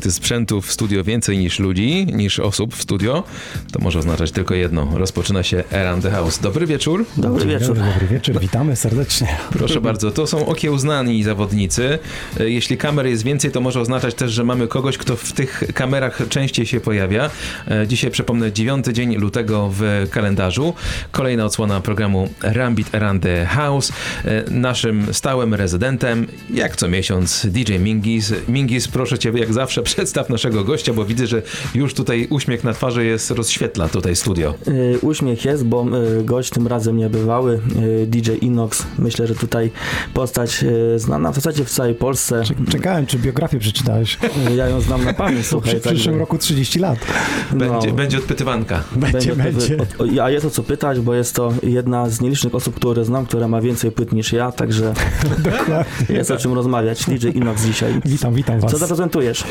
Gdy sprzętu w studio więcej niż ludzi, niż osób w studio, to może oznaczać tylko jedno. Rozpoczyna się Around the House. Dobry wieczór. Dobry wieczór. Dobry, dobry wieczór, witamy serdecznie. Proszę bardzo, to są okiełznani zawodnicy. E, Jeśli kamer jest więcej, to może oznaczać też, że mamy kogoś, kto w tych kamerach częściej się pojawia. E, Dzisiaj przypomnę, 9 dzień lutego w kalendarzu. Kolejna odsłona programu Rambit Around the House. E, Naszym stałym rezydentem, jak co miesiąc, DJ Mingis. Mingis, proszę cię, jak zawsze, przedstaw naszego gościa, bo widzę, że już tutaj uśmiech na twarzy jest, rozświetla tutaj studio. Y, Uśmiech jest, bo y, gość tym razem niebywały, y, DJ Inox. Myślę, że tutaj postać y, znana w zasadzie w całej Polsce. Czekałem, czy biografię przeczytałeś. Y, Ja ją znam na pamięć, słuchaj. przyszłym także- roku 30 lat. Będzie, no, będzie odpytywanka. Będzie, będzie. o- A jest o co pytać, bo jest to jedna z nielicznych osób, które znam, która ma więcej płyt niż ja, także jest o czym rozmawiać. DJ Inox dzisiaj. Witam, witam was. Co zaprezentujesz?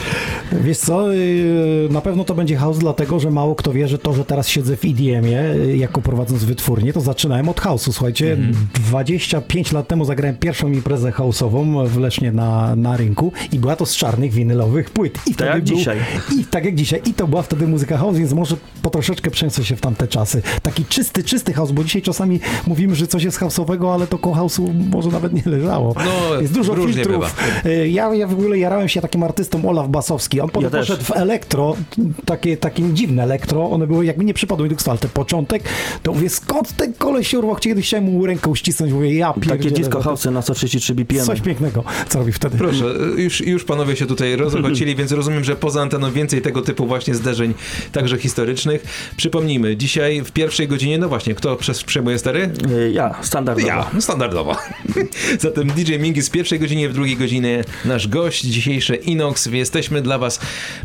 Wiesz co, yy, na pewno to będzie house, dlatego że mało kto wie, że to, że teraz siedzę w EDM-ie, yy, jako prowadząc wytwórnię, to zaczynałem od house'u. Słuchajcie, Mhm. 25 lat temu zagrałem pierwszą imprezę house'ową w Lesznie na, na rynku i była to z czarnych winylowych płyt. I wtedy jak był, dzisiaj. I tak jak dzisiaj. I to była wtedy muzyka house, więc może po troszeczkę przeniosę się w tamte czasy. Taki czysty, czysty house, bo dzisiaj czasami mówimy, że coś jest house'owego, ale to koło house'u może nawet nie leżało. No, jest dużo filtrów. Y, Ja, ja w ogóle jarałem się takim artystą Olaf Basowski. On potem Ja też. poszedł w elektro, takie, takie dziwne elektro. One były, jakby nie przypadło mi do gustu, ale ten początek, to mówię, skąd ten koleś się urwał? Kiedyś chciałem mu rękę uścisnąć, mówię, ja Takie pierdzielę, disco to- house na 133 BPM. Coś pięknego, co robi wtedy. Proszę, już, już panowie się tutaj rozochocili, więc rozumiem, że poza anteną więcej tego typu właśnie zdarzeń, także historycznych. Przypomnijmy, dzisiaj w pierwszej godzinie, no właśnie, kto przez przejmuje stery? Y, Ja, standardowo. Ja, standardowo. Zatem DJ Mingi w pierwszej godzinie, w drugiej godzinie nasz gość dzisiejszy Inox. Jesteśmy dla was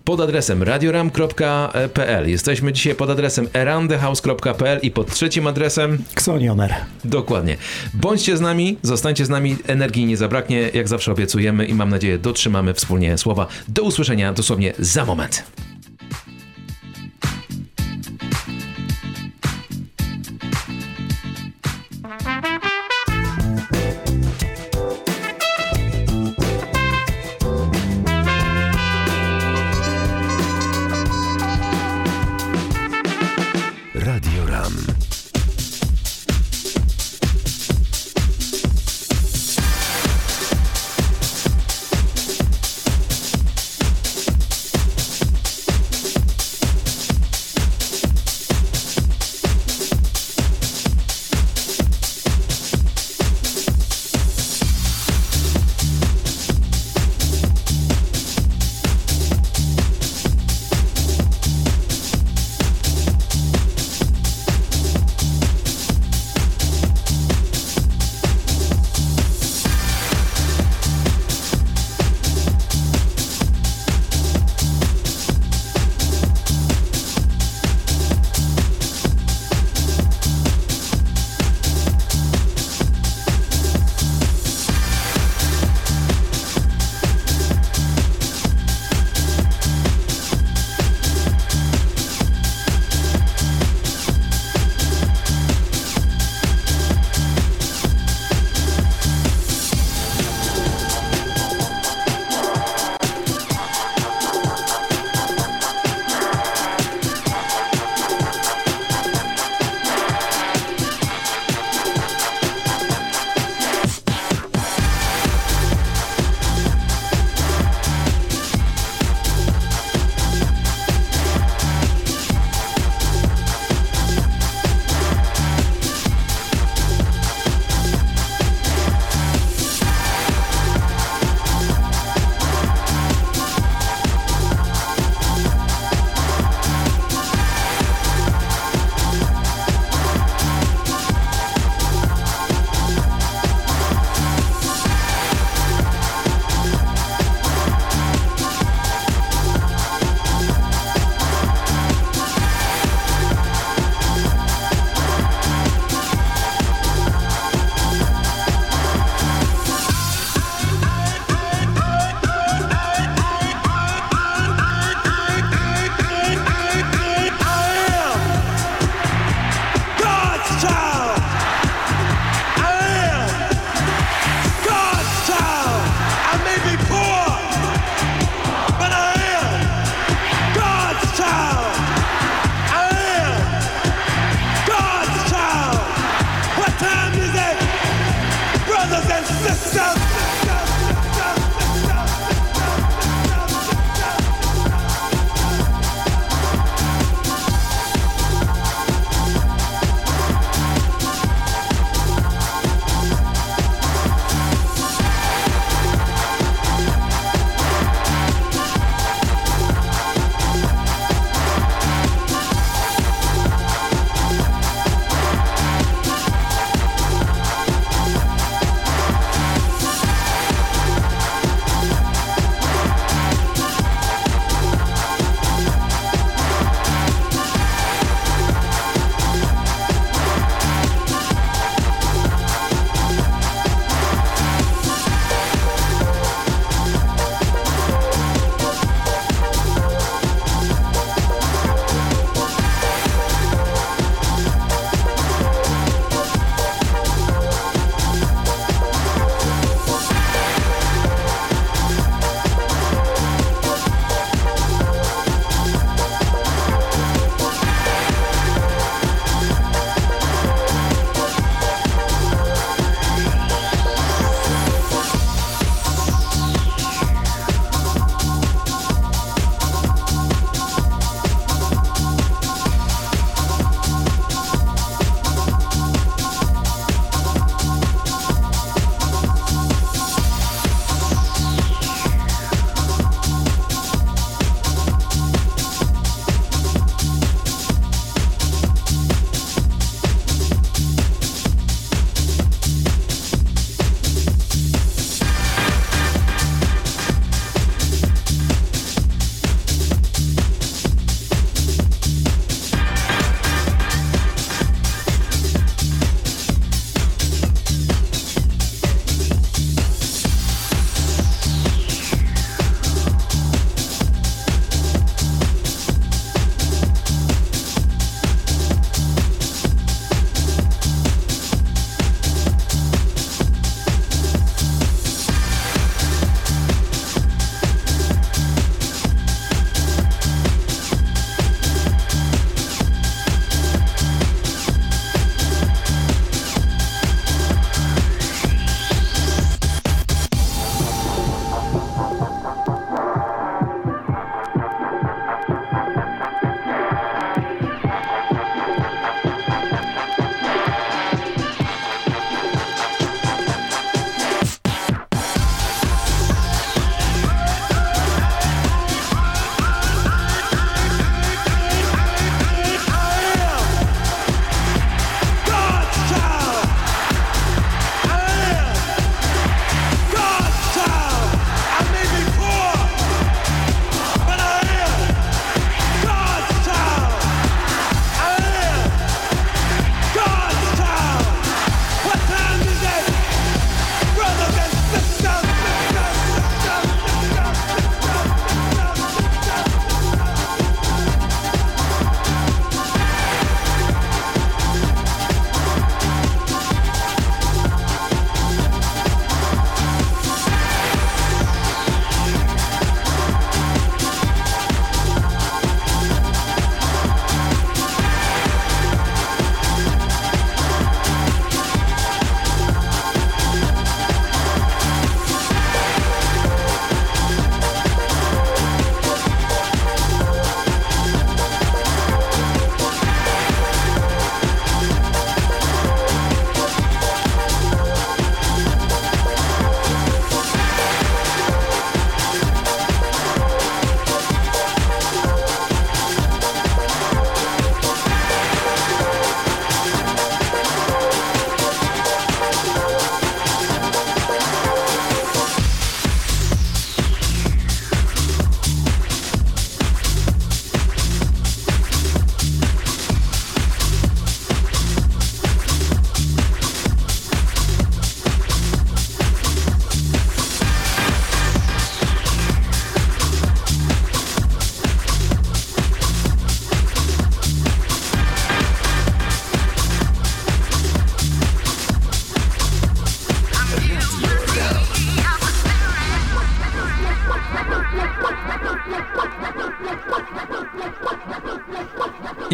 pod adresem radioram.pl. Jesteśmy dzisiaj pod adresem aroundthehouse.pl i pod trzecim adresem Xonioner. Dokładnie. Bądźcie z nami, zostańcie z nami, energii nie zabraknie, jak zawsze obiecujemy i mam nadzieję dotrzymamy wspólnie słowa. Do usłyszenia dosłownie za moment.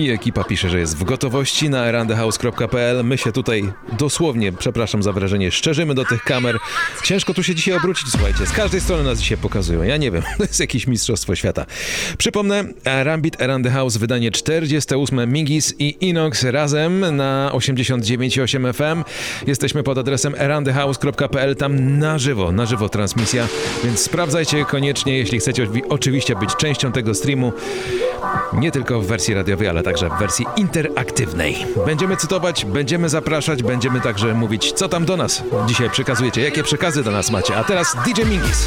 I ekipa pisze, że jest w gotowości na arandehouse.pl. My się tutaj dosłownie, przepraszam za wrażenie, szczerzymy do tych kamer. Ciężko tu się dzisiaj obrócić, słuchajcie. Z każdej strony nas dzisiaj pokazują. Ja nie wiem, to jest jakieś mistrzostwo świata. Przypomnę, Rambit Around the House, wydanie 48 Mingis i Inox razem na 89,8 FM. Jesteśmy pod adresem aroundthehouse.pl, tam na żywo, na żywo transmisja, więc sprawdzajcie koniecznie, jeśli chcecie oczywiście być częścią tego streamu. Nie tylko w wersji radiowej, ale także w wersji interaktywnej. Będziemy cytować, będziemy zapraszać, będziemy także mówić, co tam do nas dzisiaj przekazujecie, jakie przekazy do nas macie. A teraz DJ Mingis.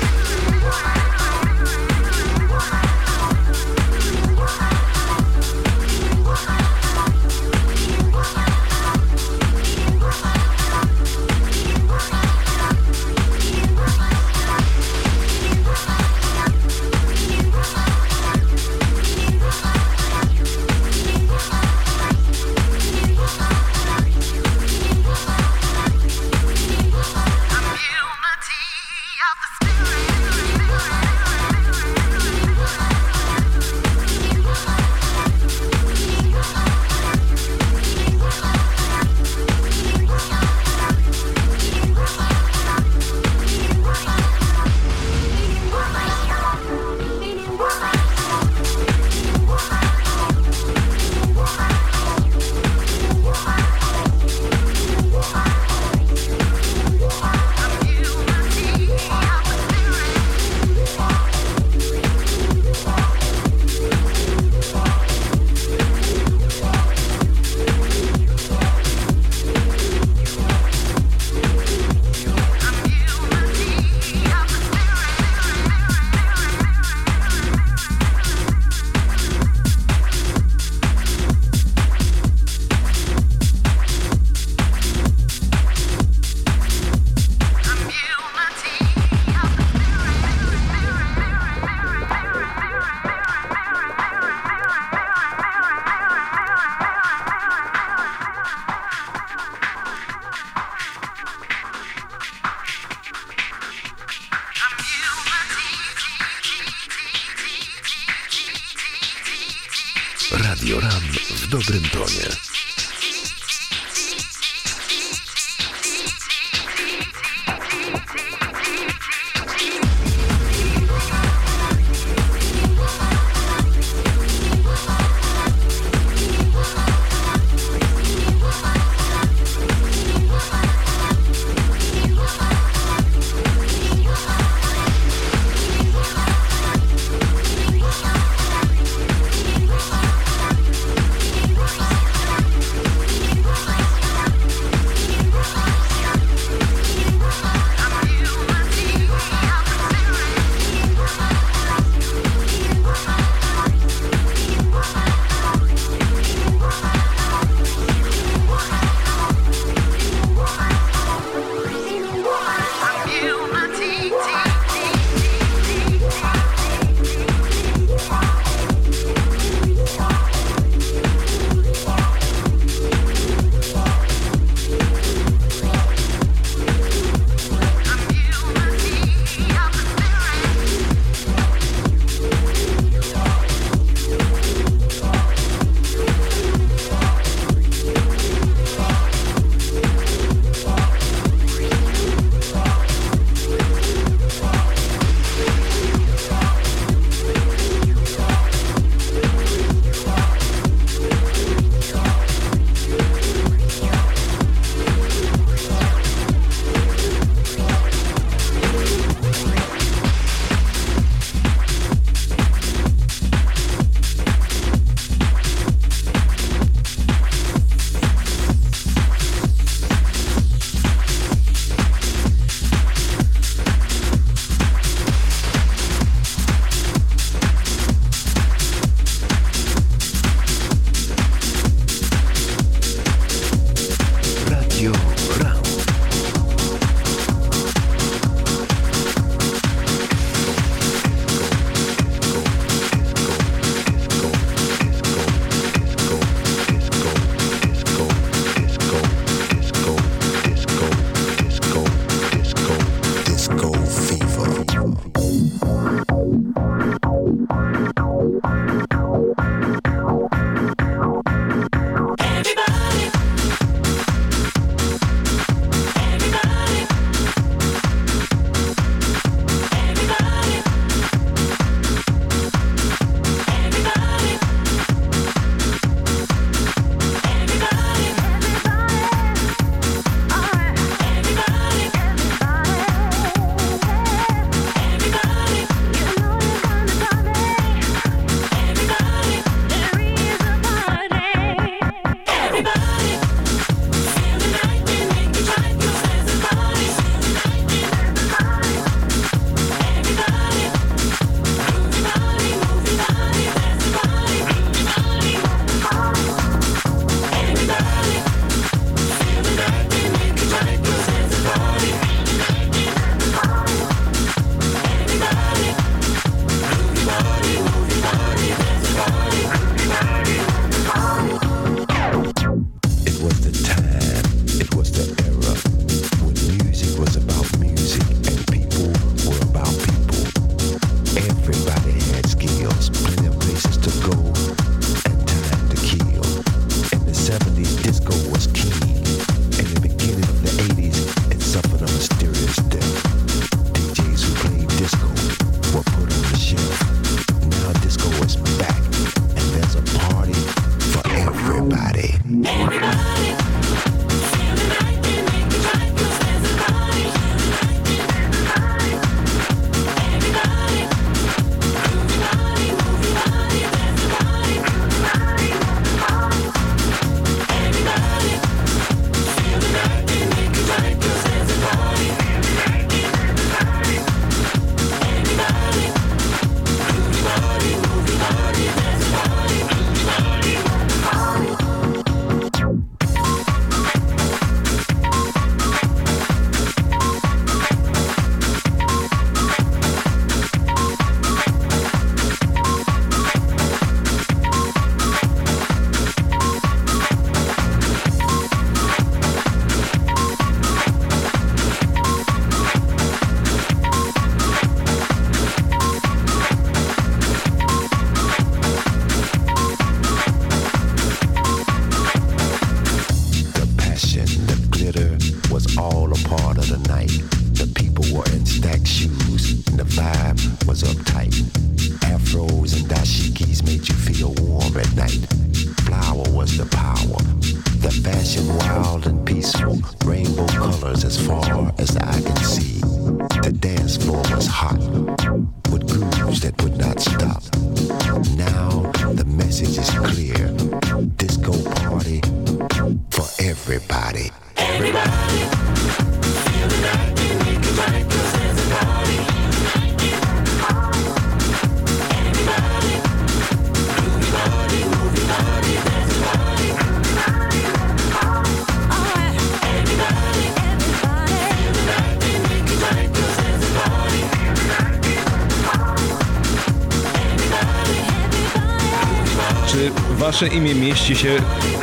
Wasze imię mieści się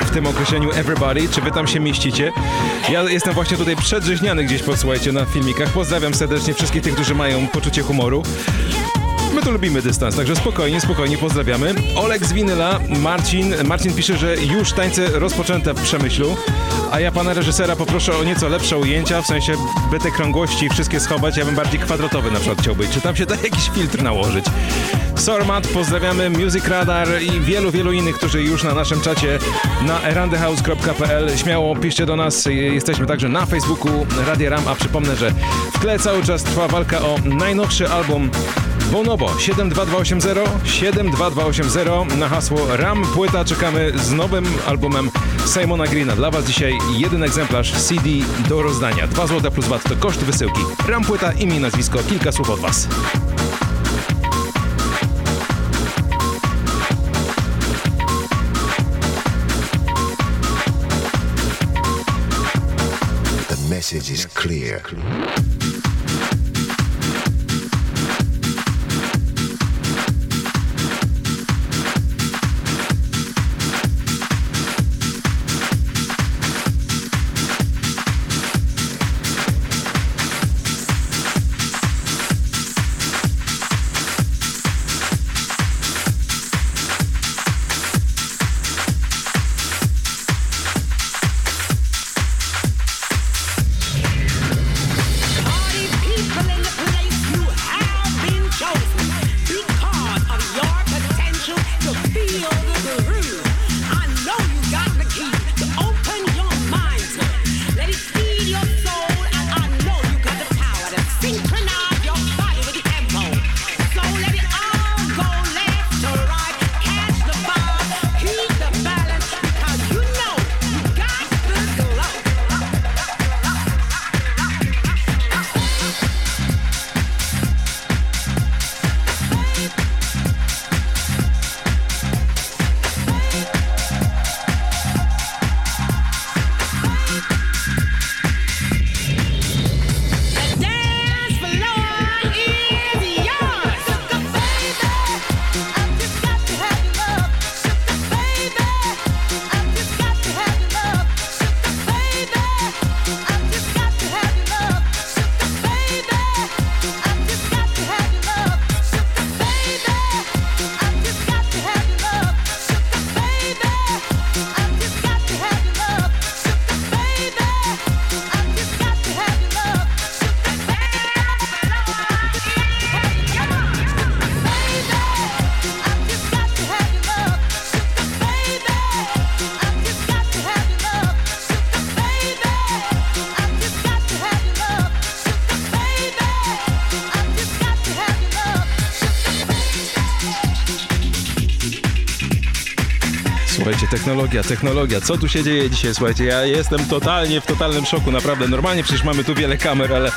w tym określeniu everybody? Czy wy tam się mieścicie? Ja jestem właśnie tutaj przedrzeźniany gdzieś, posłuchajcie, na filmikach. Pozdrawiam serdecznie wszystkich tych, którzy mają poczucie humoru. My tu lubimy dystans, także spokojnie, spokojnie pozdrawiamy. Olek z Winyla, Marcin. Marcin pisze, że już tańce rozpoczęte w Przemyślu, a ja pana reżysera poproszę o nieco lepsze ujęcia, w sensie by te krągłości wszystkie schować, ja bym bardziej kwadratowy na przykład chciał być. Czy tam się da jakiś filtr nałożyć? Sormat, pozdrawiamy Music Radar i wielu, wielu innych, którzy już na naszym czacie na erandehouse.pl. Śmiało piszcie do nas, jesteśmy także na Facebooku Radia Ram, a przypomnę, że w tle cały czas trwa walka o najnowszy album Bonobo 72280 72280 na hasło RAM Płyta czekamy z nowym albumem Simona Greena. Dla Was dzisiaj jeden egzemplarz CD do rozdania. 2 zł plus VAT to koszt wysyłki. RAM Płyta, imię nazwisko, kilka słów od Was. Message is clear. Technologia, technologia. Co tu się dzieje dzisiaj? Słuchajcie, ja jestem totalnie w totalnym szoku, naprawdę. Normalnie przecież mamy tu wiele kamer, ale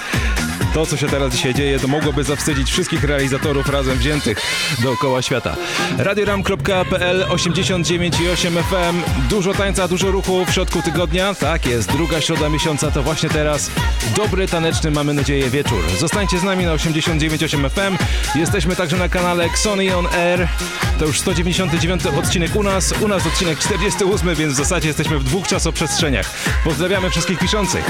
to, co się teraz dzisiaj dzieje, to mogłoby zawstydzić wszystkich realizatorów razem wziętych dookoła świata. Radioram.pl 89,8 FM. Dużo tańca, dużo ruchu w środku tygodnia. Tak jest, druga środa miesiąca to właśnie teraz. Dobry, taneczny, mamy nadzieję, wieczór. Zostańcie z nami na 89,8 FM. Jesteśmy także na kanale Xony On Air. To już 199 odcinek u nas, u nas odcinek 48, więc w zasadzie jesteśmy w dwóch czasoprzestrzeniach. Pozdrawiamy wszystkich piszących.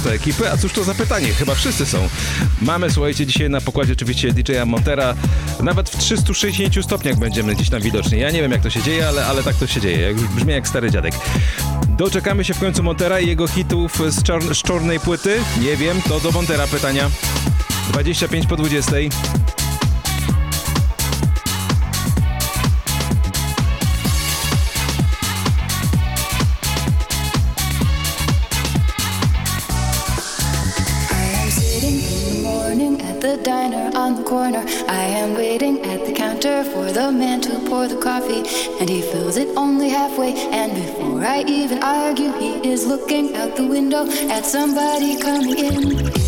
Reszta ekipy? A cóż to za pytanie? Chyba wszyscy są. Mamy, słuchajcie, dzisiaj na pokładzie oczywiście DJ-a Montera. Nawet w 360 stopniach będziemy gdzieś tam widoczni. Ja nie wiem, jak to się dzieje, ale, ale tak to się dzieje. Brzmi jak stary dziadek. Doczekamy się w końcu Montera i jego hitów z, czor- z czarnej płyty? Nie wiem, to do Montera pytania. 25 po 20. Corner. I am waiting at the counter for the man to pour the coffee, and he fills it only halfway. And before I even argue, he is looking out the window at somebody coming in.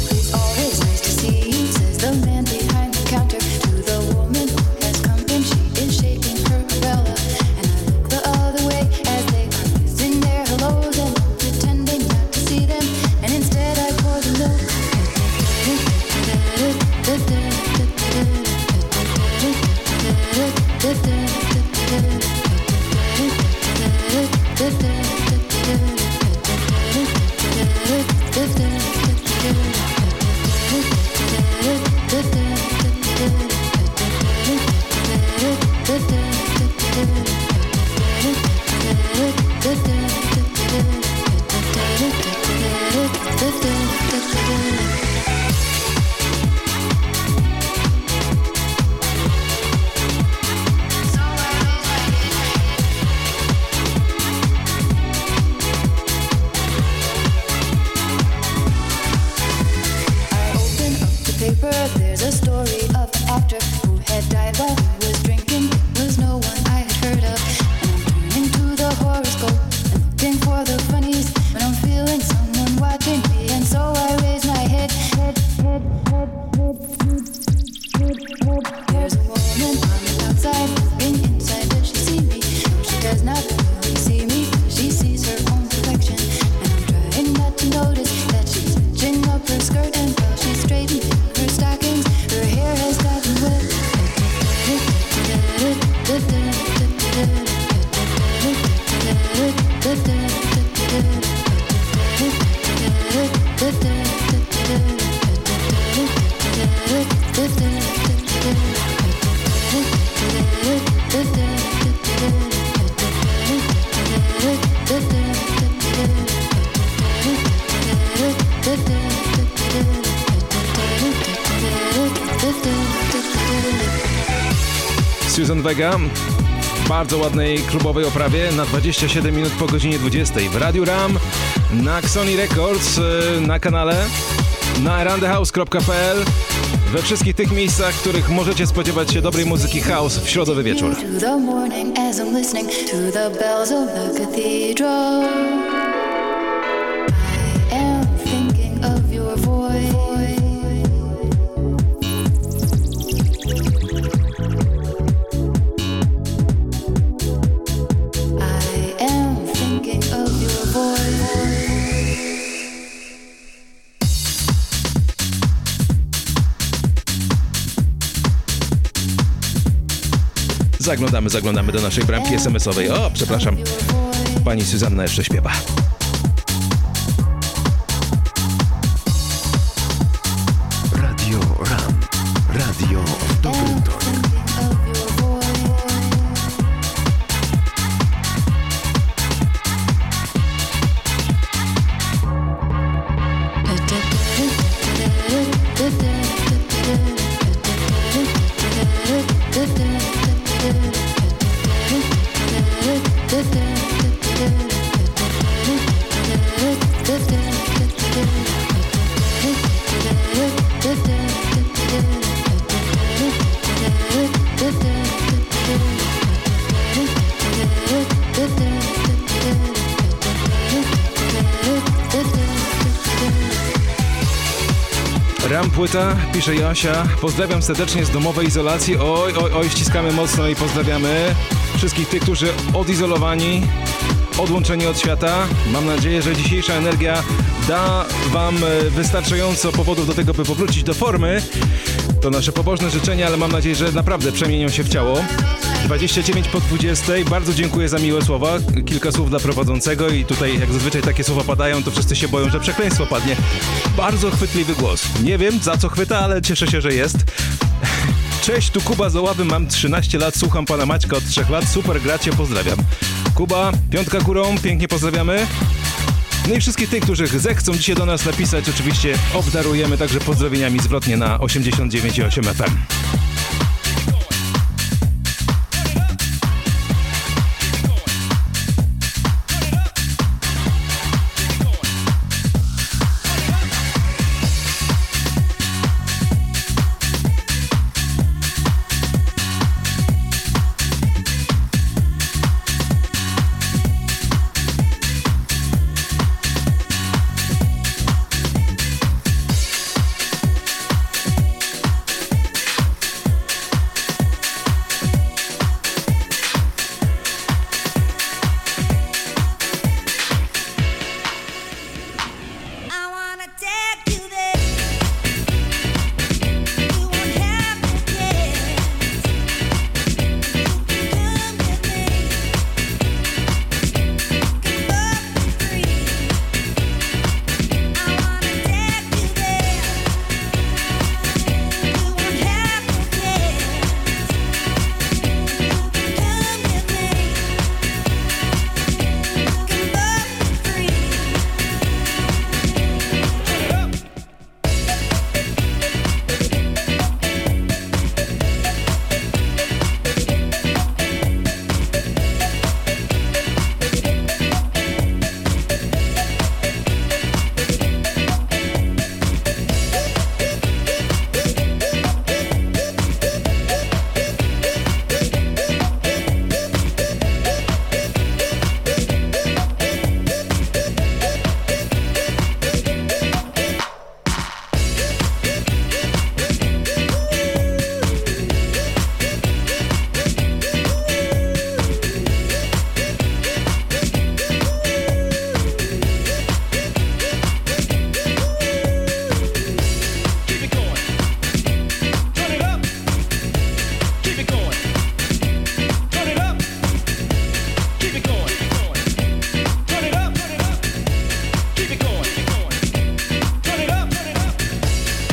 Bardzo ładnej klubowej oprawie na 27 minut po godzinie 20 w Radiu Ram, na Sony Records, y, na kanale, na aroundthehouse.pl we wszystkich tych miejscach, w których możecie spodziewać się dobrej muzyki house w środowy wieczór. Zaglądamy, zaglądamy do naszej bramki SMS-owej. O, przepraszam, pani Suzanna jeszcze śpiewa. Płyta, pisze Joasia. Pozdrawiam serdecznie z domowej izolacji. Oj, oj, oj, ściskamy mocno i pozdrawiamy wszystkich tych, którzy odizolowani, odłączeni od świata. Mam nadzieję, że dzisiejsza energia da Wam e, wystarczająco powodów do tego, by powrócić do formy. To nasze pobożne życzenia, ale mam nadzieję, że naprawdę przemienią się w ciało. 29 po 20. Bardzo dziękuję za miłe słowa. Kilka słów dla prowadzącego i tutaj jak zazwyczaj takie słowa padają, to wszyscy się boją, że przekleństwo padnie. Bardzo chwytliwy głos. Nie wiem za co chwyta, ale cieszę się, że jest. Cześć, tu Kuba z mam 13 lat, słucham pana Maćka od 3 lat, super gracie, pozdrawiam. Kuba, piątka górą, pięknie pozdrawiamy. No i wszystkich tych, którzy zechcą dzisiaj do nas napisać, oczywiście obdarujemy także pozdrowieniami zwrotnie na 89,8 FM.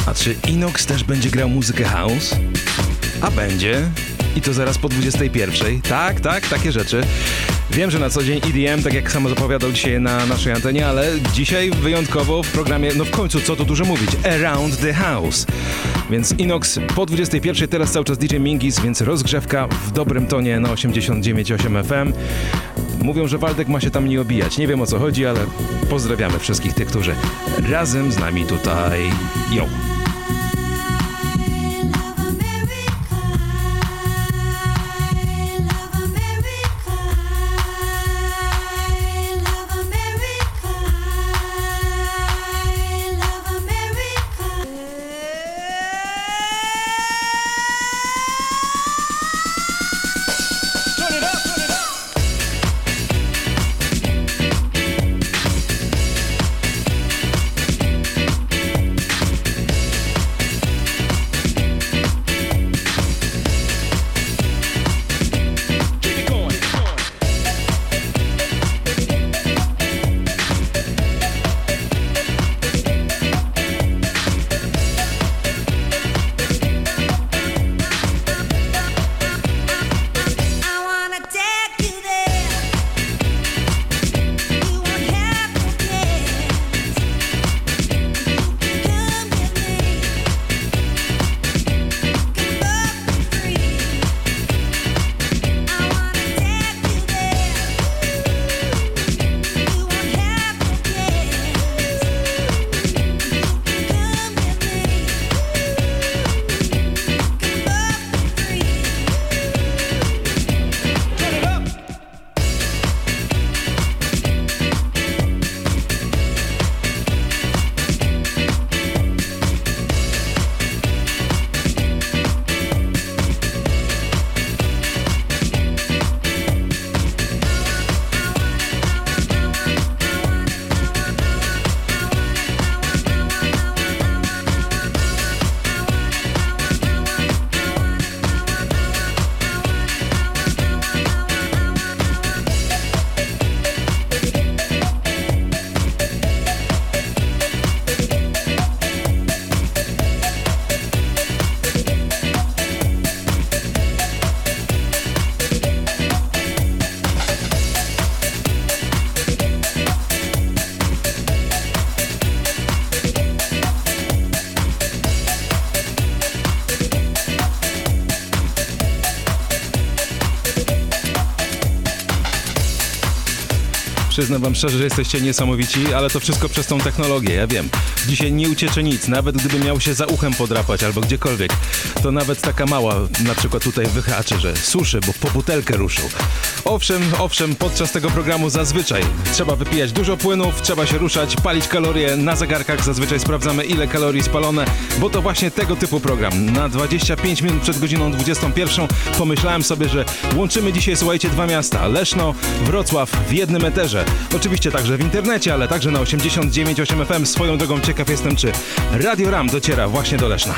A czy Inox też będzie grał muzykę house? A będzie. I to zaraz po 21. Tak, tak, takie rzeczy. Wiem, że na co dzień EDM, tak jak samo zapowiadał dzisiaj na naszej antenie, ale dzisiaj wyjątkowo w programie, no w końcu co tu dużo mówić, Around the House. Więc Inox po 21, teraz cały czas DJ Mingis, więc rozgrzewka w dobrym tonie na 89,8 FM. Mówią, że Waldek ma się tam nie obijać. Nie wiem o co chodzi, ale pozdrawiamy wszystkich tych, którzy razem z nami tutaj. Yo! Przyznam wam szczerze, że jesteście niesamowici, ale to wszystko przez tą technologię, ja wiem. Dzisiaj nie uciecze nic, nawet gdyby miał się za uchem podrapać albo gdziekolwiek, to nawet taka mała, na przykład tutaj wyhaczy, że suszy, bo po butelkę ruszył. Owszem, owszem, podczas tego programu zazwyczaj trzeba wypijać dużo płynów, trzeba się ruszać, palić kalorie. Na zegarkach zazwyczaj sprawdzamy ile kalorii spalone, bo to właśnie tego typu program. Na 25 minut przed godziną 21 pomyślałem sobie, że łączymy dzisiaj, słuchajcie, dwa miasta. Leszno, Wrocław w jednym eterze. Oczywiście także w internecie, ale także na 89.8 FM. Swoją drogą ciekaw jestem, czy Radio Ram dociera właśnie do Leszna.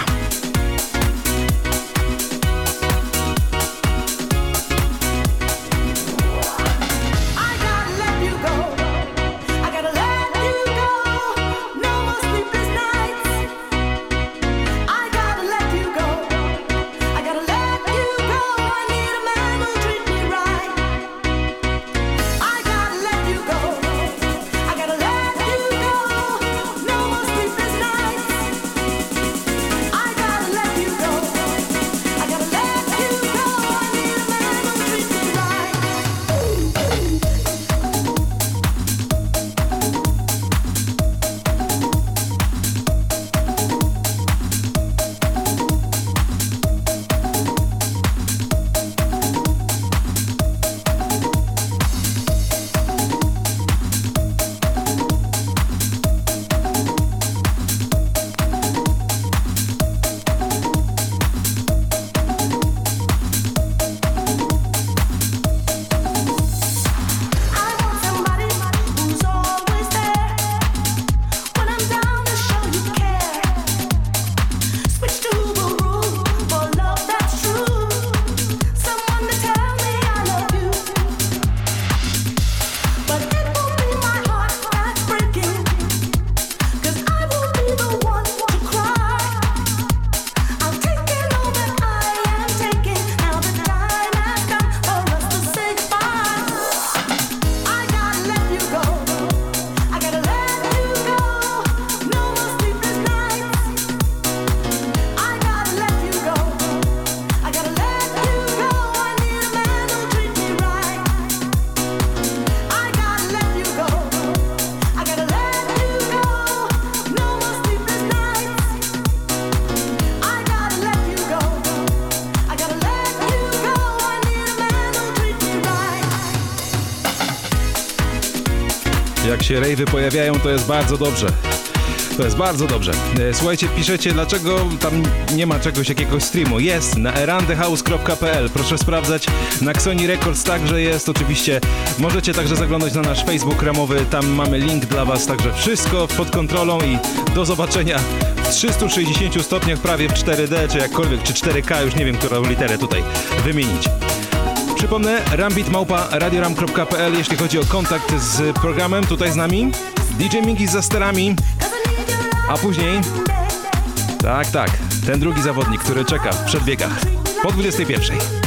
Się rejwy pojawiają, to jest bardzo dobrze. To jest bardzo dobrze. E, Słuchajcie, piszecie, dlaczego tam nie ma czegoś, jakiegoś streamu. Jest na erandehouse.pl. Proszę sprawdzać. Na Xoni Records także jest. Oczywiście możecie także zaglądać na nasz Facebook ramowy. Tam mamy link dla Was. Także wszystko pod kontrolą i do zobaczenia w 360 stopniach, prawie w 4D, czy jakkolwiek, czy 4K, już nie wiem, którą literę tutaj wymienić. Przypomnę, rambit małpa radioram.pl, jeśli chodzi o kontakt z programem tutaj z nami. DJ Minki za sterami, a później, tak, tak, ten drugi zawodnik, który czeka w przedbiegach po 21.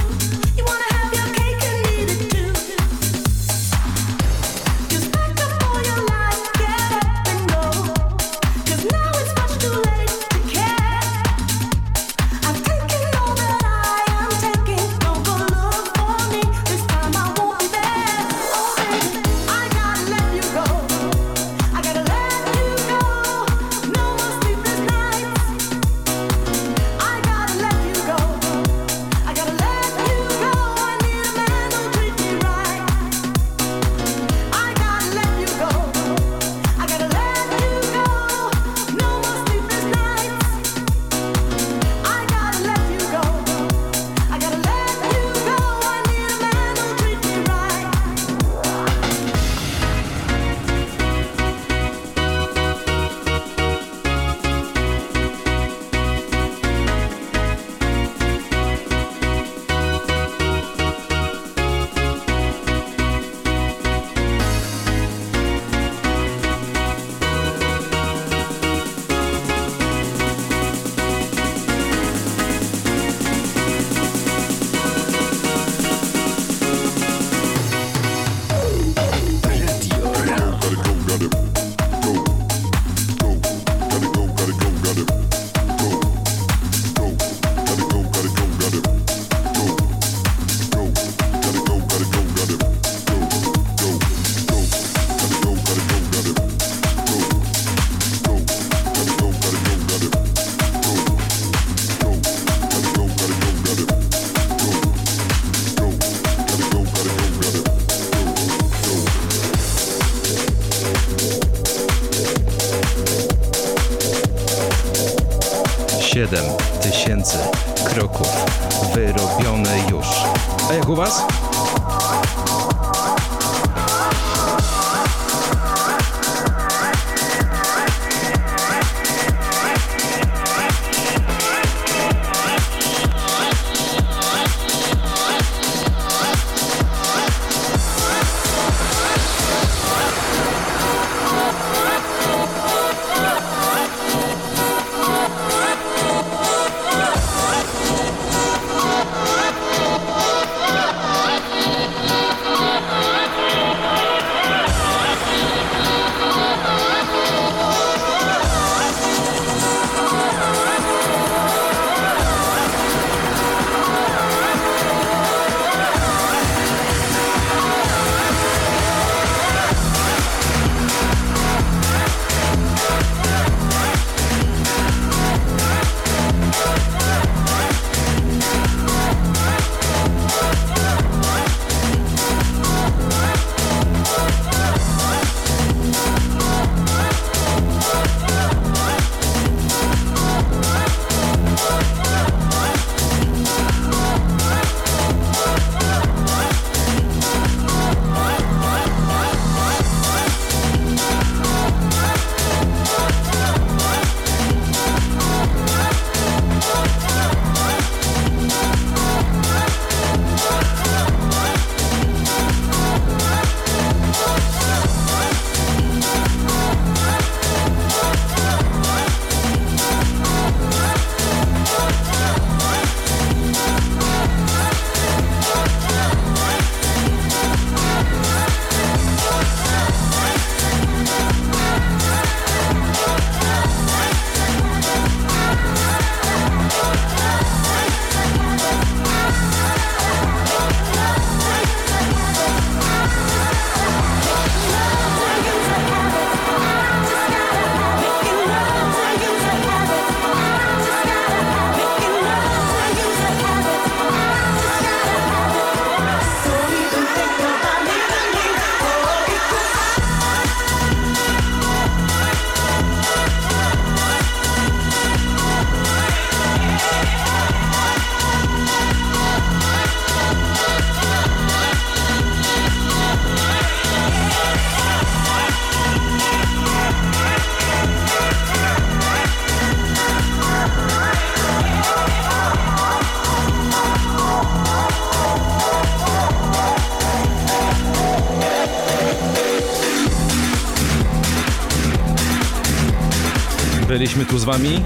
Byliśmy tu z wami,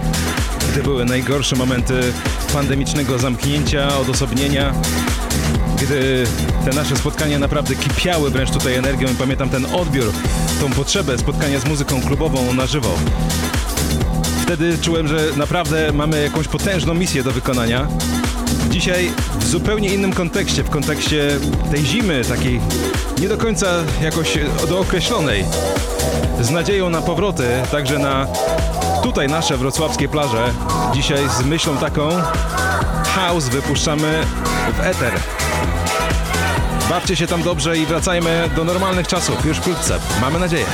gdy były najgorsze momenty pandemicznego zamknięcia, odosobnienia, gdy te nasze spotkania naprawdę kipiały wręcz tutaj energią i pamiętam ten odbiór, tą potrzebę spotkania z muzyką klubową na żywo. Wtedy czułem, że naprawdę mamy jakąś potężną misję do wykonania. Dzisiaj w zupełnie innym kontekście, w kontekście tej zimy, takiej nie do końca jakoś dookreślonej. Z nadzieją na powroty, także na tutaj nasze wrocławskie plaże. Dzisiaj z myślą taką house wypuszczamy w eter. Bawcie się tam dobrze i wracajmy do normalnych czasów już wkrótce. Mamy nadzieję.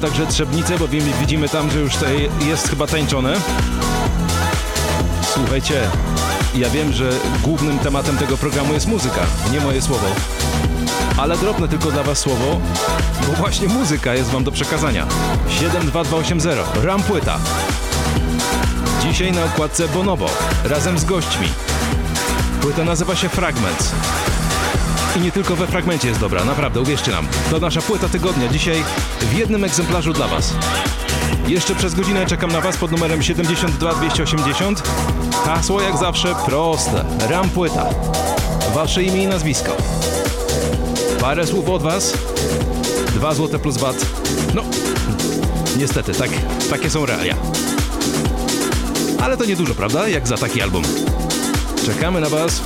Także Trzebnicę, bo widzimy tam, że już jest chyba tańczone. Słuchajcie, ja wiem, że głównym tematem tego programu jest muzyka, nie moje słowo. Ale drobne tylko dla was słowo, bo właśnie muzyka jest wam do przekazania. 72280, Ram Płyta. Dzisiaj na okładce Bonobo, razem z gośćmi. Płyta nazywa się Fragments. I nie tylko we fragmencie jest dobra, naprawdę, uwierzcie nam. To nasza płyta tygodnia, dzisiaj w jednym egzemplarzu dla was. Jeszcze przez godzinę czekam na was pod numerem 72280. Hasło jak zawsze proste. Ram płyta. Wasze imię i nazwisko. Parę słów od was. Dwa złote plus VAT. No, niestety, tak, takie są realia. Ale to niedużo, prawda? Jak za taki album. Czekamy na was.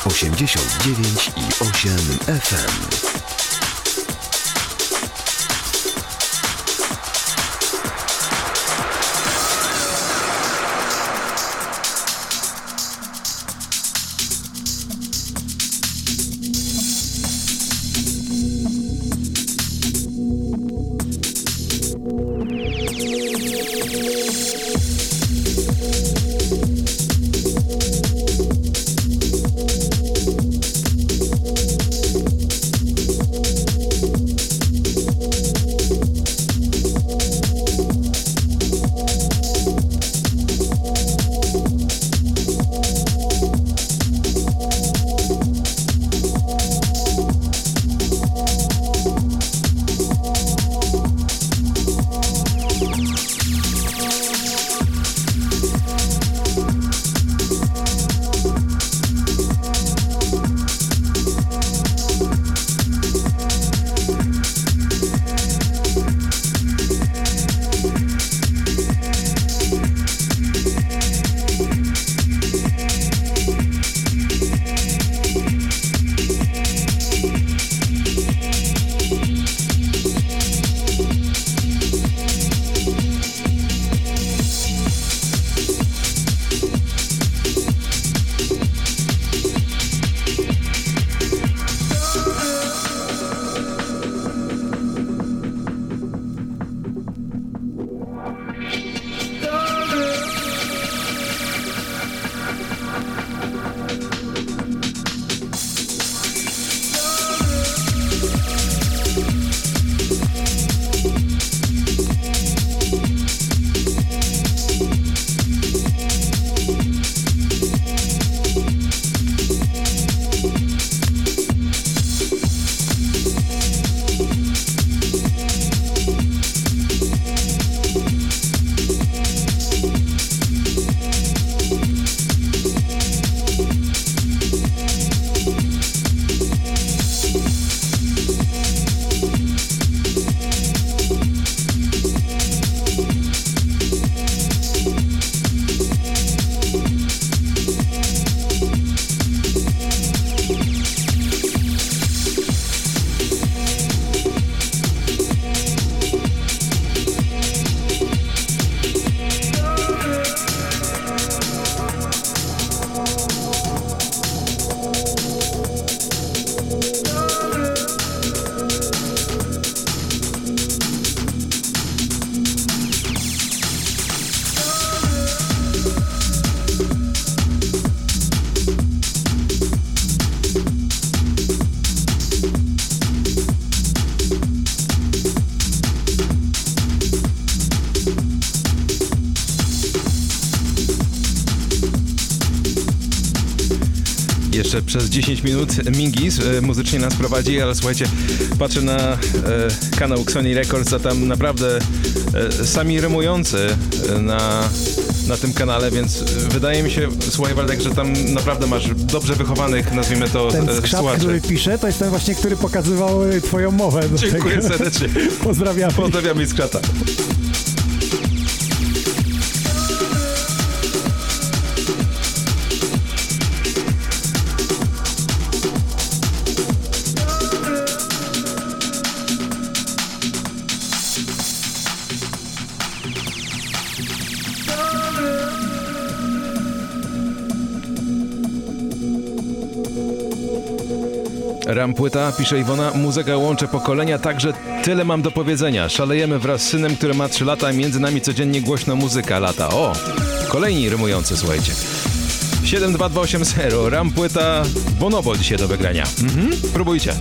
89 i 8 FM. Przez 10 minut Mingis e, muzycznie nas prowadzi, ale słuchajcie, patrzę na e, kanał Sony Records, a tam naprawdę e, sami rymujący e, na, na tym kanale, więc wydaje mi się, słuchaj Waldek, że tam naprawdę masz dobrze wychowanych, nazwijmy to, Ten e, skrzat, słuchaczy. który pisze, to jest ten właśnie, który pokazywał twoją mowę. Dziękuję tego. serdecznie. Pozdrawiamy. Pozdrawiam z Rampłyta, pisze Iwona, muzyka łączy pokolenia, także tyle mam do powiedzenia. Szalejemy wraz z synem, który ma 3 lata, między nami codziennie głośno muzyka lata. O, kolejni rymujący, słuchajcie. 72280, Rampłyta, Bonobo dzisiaj do wygrania. Mhm, próbujcie.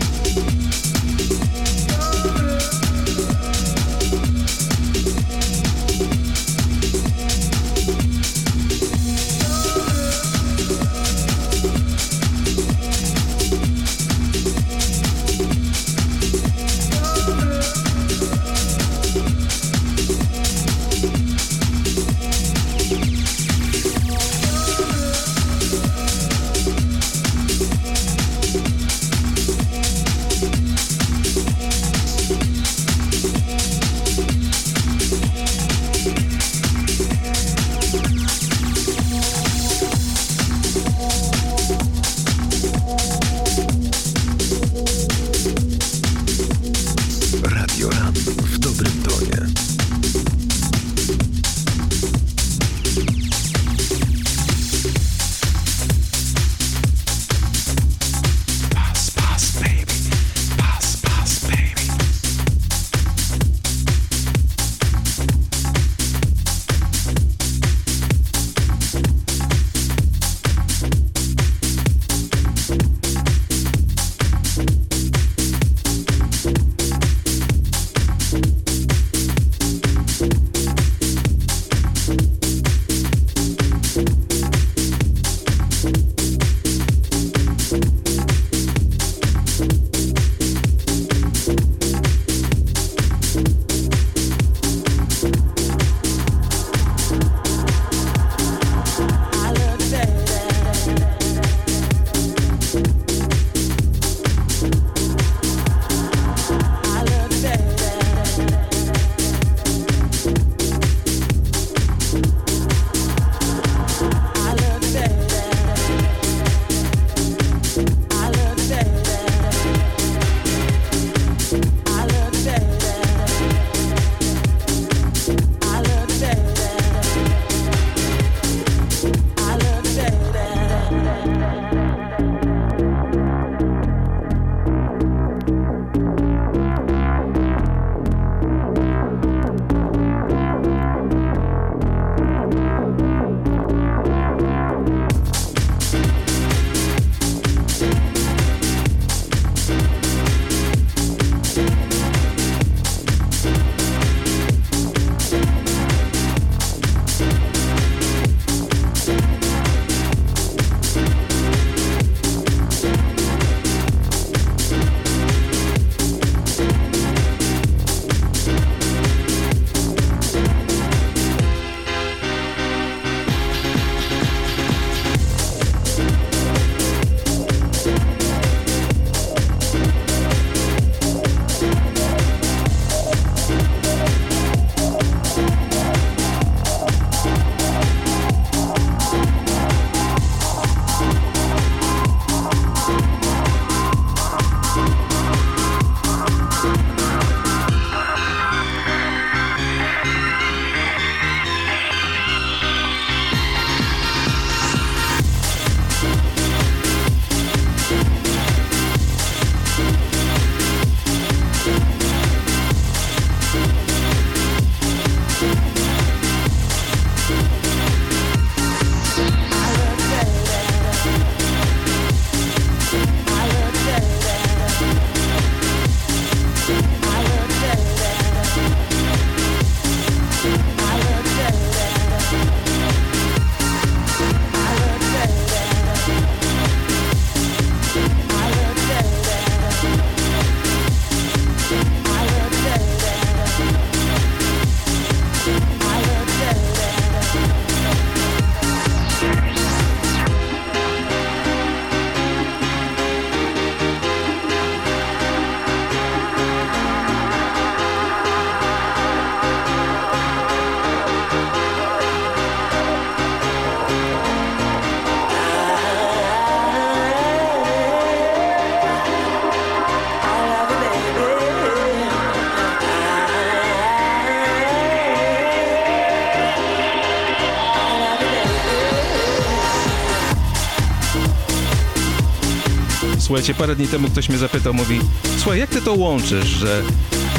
Słuchajcie, parę dni temu ktoś mnie zapytał, mówi Słuchaj, jak ty to łączysz, że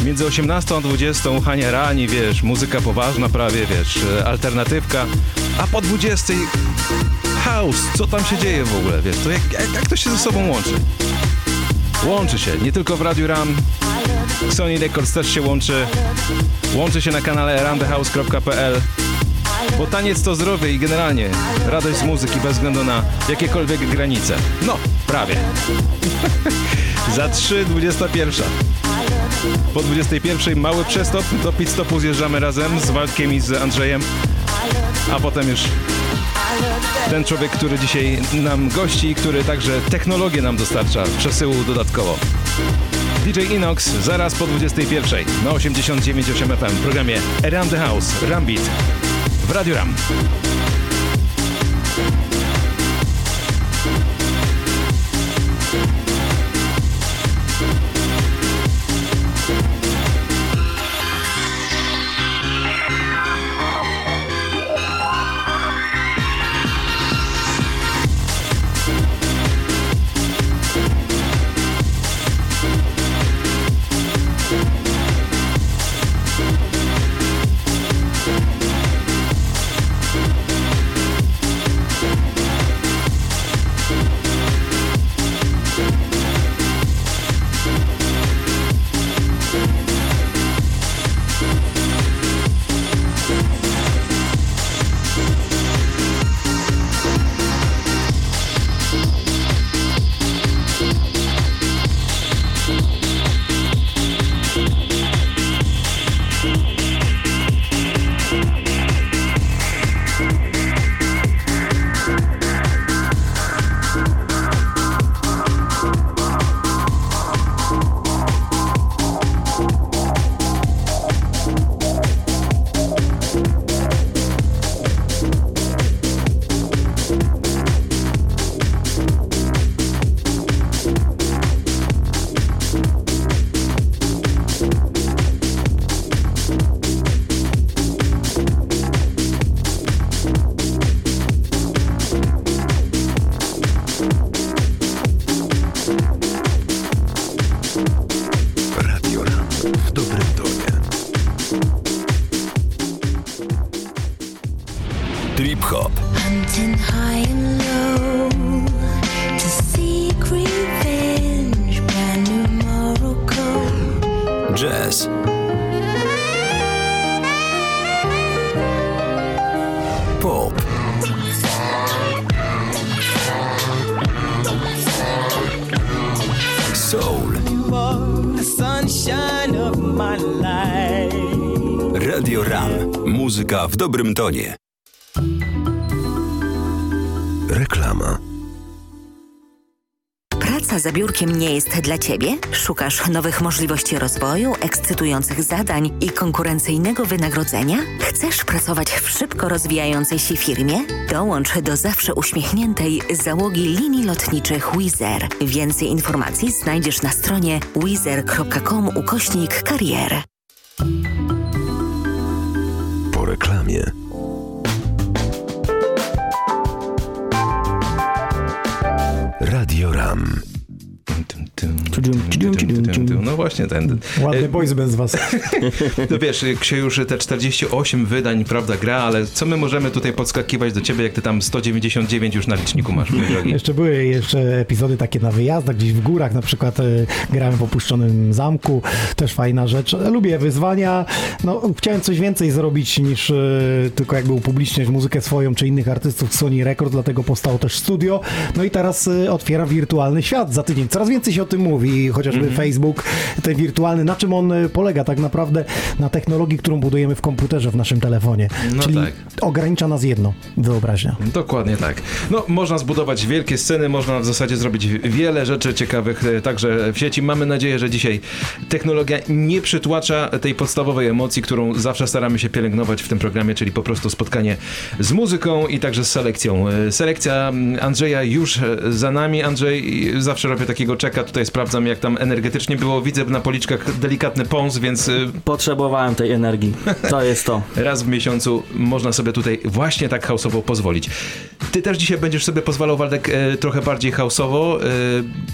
między 18 a 20 Hania rani, wiesz, muzyka poważna prawie, wiesz, alternatywka, a po 20 house, co tam się dzieje w ogóle, wiesz, to jak, jak, jak to się ze sobą łączy? Łączy się, nie tylko w Radiu Ram, Sony Records też się łączy, łączy się na kanale ramthehouse.pl, bo taniec to zdrowie i generalnie radość z muzyki bez względu na jakiekolwiek granice. No, prawie. Za 3.21. Po 21 mały przestop, do pit stopu zjeżdżamy razem z Waldkiem i z Andrzejem, a potem już ten człowiek, który dzisiaj nam gości i który także technologię nam dostarcza przesyłu dodatkowo. DJ Inox zaraz po 21 na 89.8 FM w programie Around the House, Rambit w Radio Ram. Tonie. Reklama. Praca za biurkiem nie jest dla Ciebie? Szukasz nowych możliwości rozwoju, ekscytujących zadań i konkurencyjnego wynagrodzenia? Chcesz pracować w szybko rozwijającej się firmie? Dołącz do zawsze uśmiechniętej załogi linii lotniczych Wizer. Więcej informacji znajdziesz na stronie wizer.com ukośnik karier. Właśnie ten. Ładny E, boys bez was. No wiesz, już te 48 wydań, prawda, gra, ale co my możemy tutaj podskakiwać do ciebie, jak ty tam 199 już na liczniku masz, mój drogi? Jeszcze były jeszcze epizody takie na wyjazdach, gdzieś w górach, na przykład e, grałem w opuszczonym zamku, też fajna rzecz. Lubię wyzwania, no chciałem coś więcej zrobić niż e, tylko jakby upubliczniać muzykę swoją czy innych artystów Sony Records, dlatego powstało też studio. No i teraz otwieram wirtualny świat za tydzień. Coraz więcej się o tym mówi, chociażby Mhm. Facebook, ten wirtualny, na czym on e, polega tak naprawdę? Na technologii, którą budujemy w komputerze, w naszym telefonie. No Czyli tak. ogranicza nas jedno, wyobraźnia. Dokładnie tak. No, można zbudować wielkie sceny, można w zasadzie zrobić wiele rzeczy ciekawych e, także w sieci. Mamy nadzieję, że dzisiaj technologia nie przytłacza tej podstawowej emocji, którą zawsze staramy się pielęgnować w tym programie, czyli po prostu spotkanie z muzyką i także z selekcją. E, Selekcja mm, Andrzeja już za nami. Andrzej, zawsze robię takiego czeka, tutaj sprawdzam jak tam energetycznie było. Widzę na policzkach delikatny pąs, więc y, Potrzebowałem tej energii. To jest to. raz w miesiącu można sobie tutaj właśnie tak hausowo pozwolić. Ty też dzisiaj będziesz sobie pozwalał, Waldek, e, trochę bardziej hausowo. E,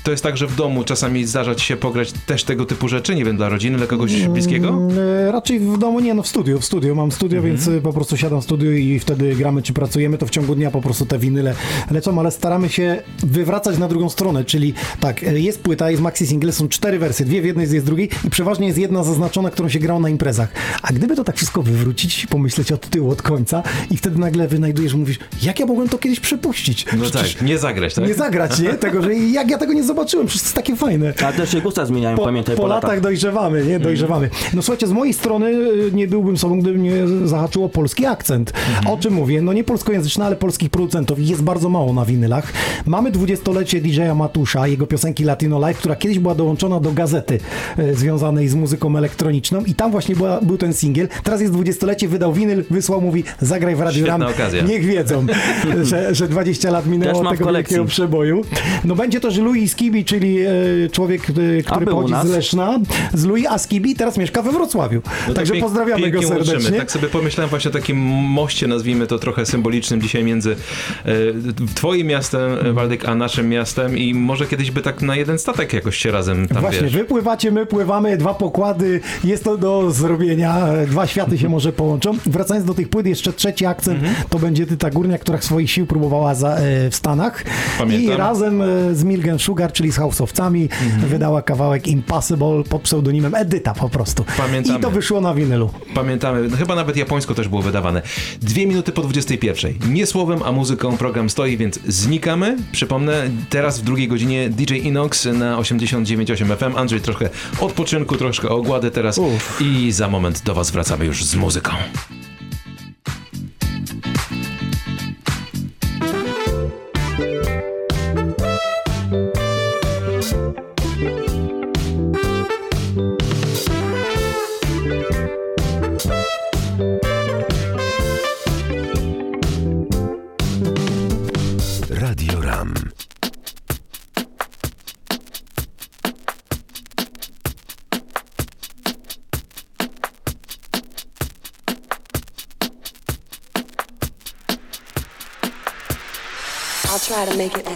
to jest tak, że w domu czasami zdarza ci się pograć też tego typu rzeczy, nie wiem, dla rodziny, dla kogoś bliskiego? Mm, e, Raczej w domu nie, no w studiu, w studiu. Mam studio, Mhm. więc po prostu siadam w studiu i wtedy gramy czy pracujemy, to w ciągu dnia po prostu te winyle lecą, ale staramy się wywracać na drugą stronę, czyli tak, jest płyta, jest maxi single, są cztery wersje, dwie w jednej, dwie z drugiej i przeważnie jest jedna zaznaczona, którą się grało na imprezach. A gdyby to tak wszystko wywrócić, pomyśleć od tyłu, od końca i wtedy nagle wynajdujesz, mówisz, jak ja mogłem to kiedyś przepuścić? No Przecież tak, nie zagrać, tak? Nie zagrać, nie? Tego, że jak ja tego nie zobaczyłem, przecież to jest takie fajne Ale też się gusta zmieniają, po, pamiętaj, po, po, latach dojrzewamy, nie? Dojrzewamy. No słuchajcie, z mojej strony y, nie byłbym sobą, gdyby mnie zahaczyło polski akcent. O czym mówię? No nie polskojęzyczny, ale polskich producentów. Jest bardzo mało na winylach. Mamy dwudziestolecie DJ-a Matusza, jego piosenki Latino Live, która kiedyś była dołączona do gazety związanej z muzyką elektroniczną i tam właśnie była, był ten singiel. Teraz jest dwudziestolecie, wydał winyl, wysłał, mówi zagraj w Radio Świetna Ram. okazja. Niech wiedzą, że, że 20 lat minęło tego wielkiego przeboju. No będzie też Louis Skibi, czyli e, człowiek, e, który pochodzi z Leszna, z Louis Askibi, teraz mieszka we Wrocławiu. No to Także pięk- pozdrawiamy go serdecznie. Łączymy. Tak sobie pomyślałem właśnie o takim moście, nazwijmy to trochę symbolicznym dzisiaj między e, twoim miastem, e, Waldek, a naszym miastem i może kiedyś by tak na jeden statek jakoś się razem tam, Właśnie, wiesz. wy pływacie, my pływamy, dwa pokłady, jest to do zrobienia, dwa światy się może połączą. Wracając do tych płyt, jeszcze trzeci akcent, Mhm. to będzie Tyta Górnia, która swoich sił próbowała za, e, w Stanach. Pamiętam. I razem e, z Milgen Sugar, czyli z Houseowcami, Mhm. wydała kawałek Impossible pod pseudonimem Edyta po prostu. Pamiętamy. I to wyszło na winylu. Pamiętamy, no chyba nawet japońsko też było wydawane. Dwie minuty po 21. Nie słowem, a muzyką program stoi, więc znikamy. Przypomnę, teraz w drugiej godzinie DJ Inox na 89.8 FM. Andrzej trochę odpoczynku, troszkę ogłady teraz Uff. i za moment do was wracamy już z muzyką. Try to make it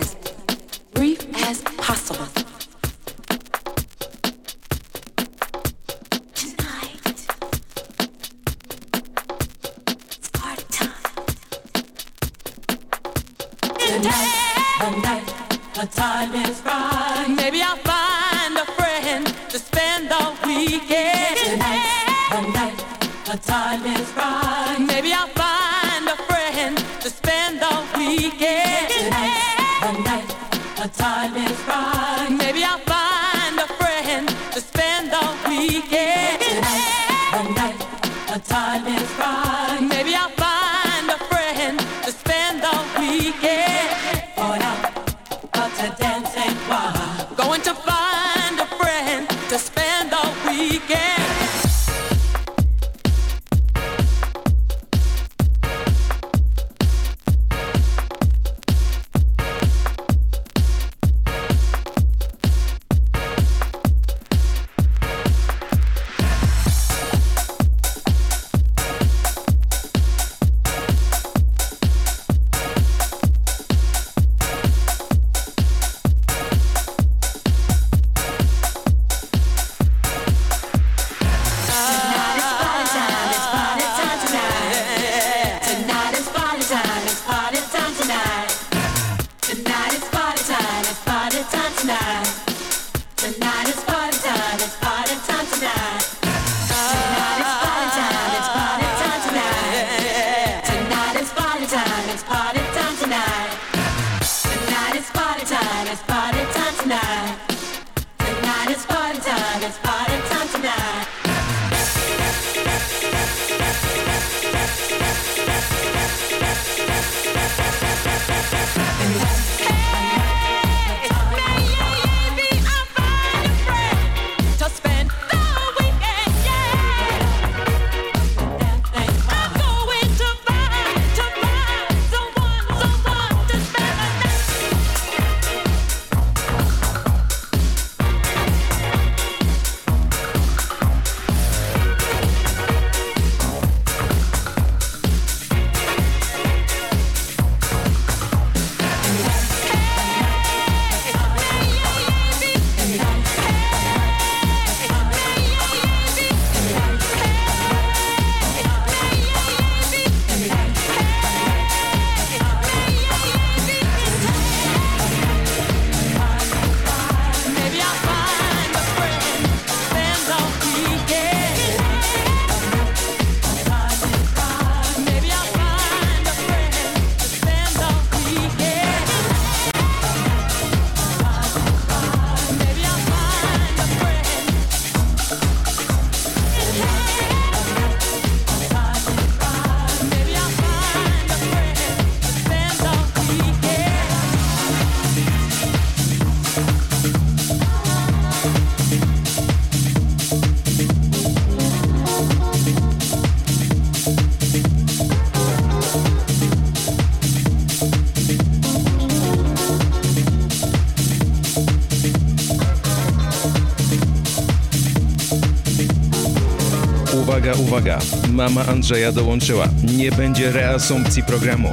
uwaga, uwaga. Mama Andrzeja dołączyła. Nie będzie reasumpcji programu.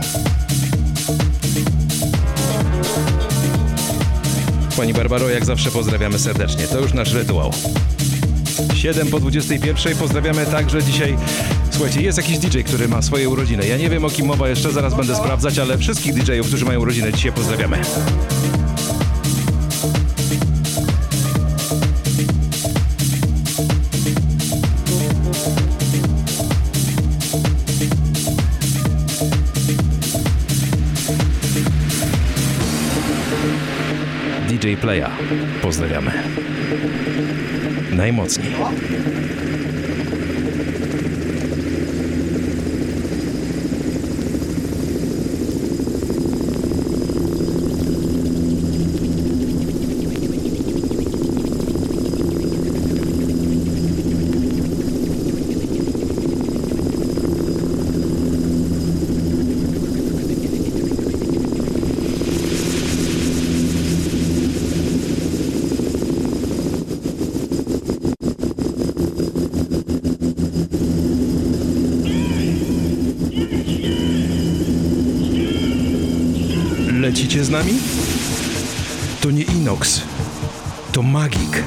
Pani Barbaro, jak zawsze pozdrawiamy serdecznie. To już nasz rytuał. 7 po 21. Pozdrawiamy także dzisiaj. Słuchajcie, jest jakiś DJ, który ma swoje urodziny. Ja nie wiem o kim mowa jeszcze, zaraz będę sprawdzać, ale wszystkich DJ-ów, którzy mają urodziny, dzisiaj pozdrawiamy. Playa. Pozdrawiamy. Najmocniej. Lecicie z nami? To nie Inox, to Magik.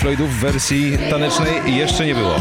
Floydów w wersji tanecznej jeszcze nie było.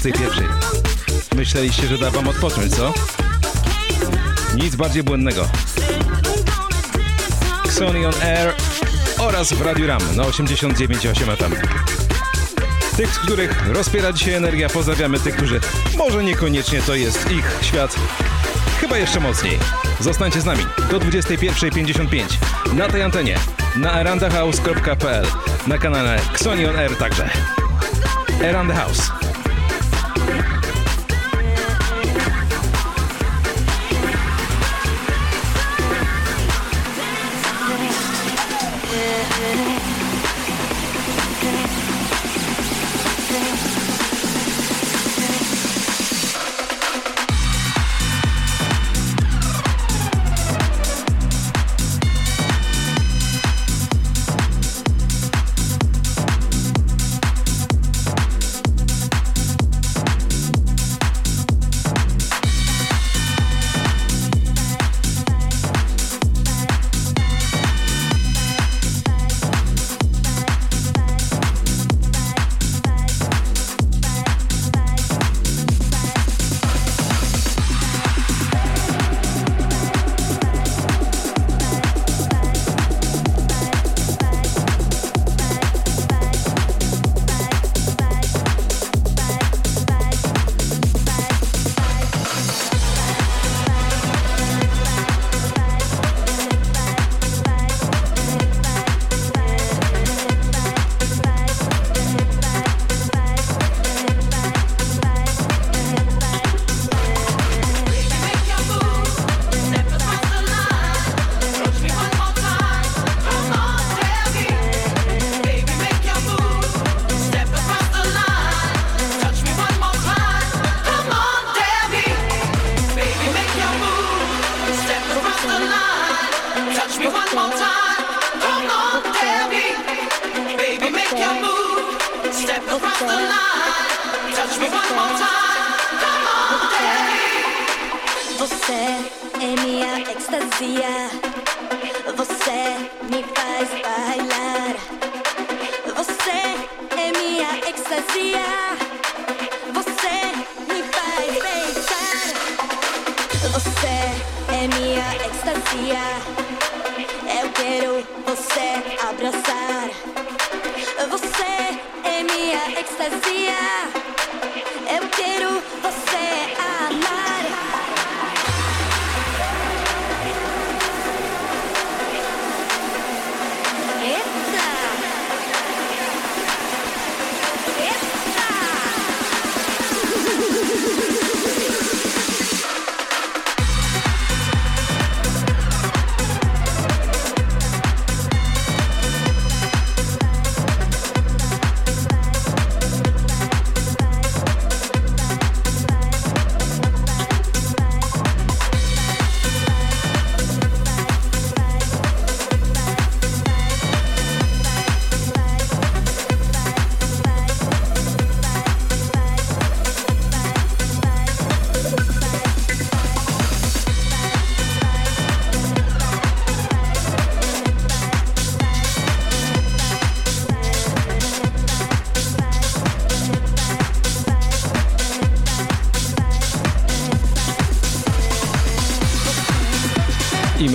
21. Myśleliście, że da wam odpocząć, co? Nic bardziej błędnego. Sony on Air oraz w Radiu Ram na 89,8 FM. Tych, z których rozpiera dzisiaj energia, pozdrawiamy tych, którzy może niekoniecznie to jest ich świat. Chyba jeszcze mocniej. Zostańcie z nami do 21.55 na tej antenie, na arandahouse.pl, na kanale Xoni on Air także. The House.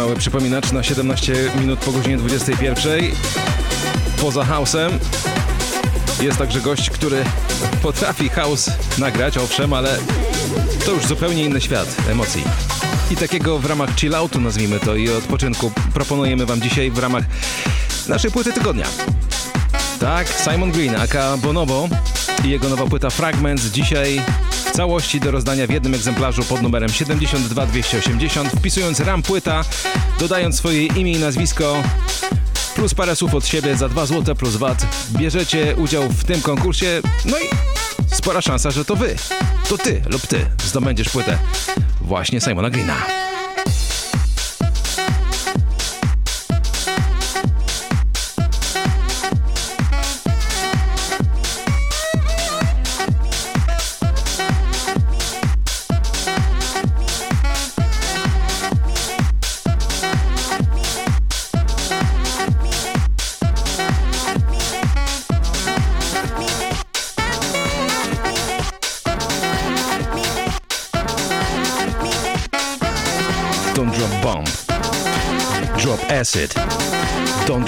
Mały przypominacz na 17 minut po godzinie 21. Poza house'em jest także gość, który potrafi house nagrać, owszem, ale to już zupełnie inny świat emocji. I takiego w ramach chilloutu, nazwijmy to, i odpoczynku proponujemy wam dzisiaj w ramach naszej płyty tygodnia. Tak, Simon Green, aka Bonobo i jego nowa płyta Fragments dzisiaj całości do rozdania w jednym egzemplarzu pod numerem 72280, wpisując ram płyta, dodając swoje imię i nazwisko, plus parę słów od siebie za 2 zł plus VAT. Bierzecie udział w tym konkursie, no i spora szansa, że to wy, to ty lub ty zdobędziesz płytę właśnie Simona Greena.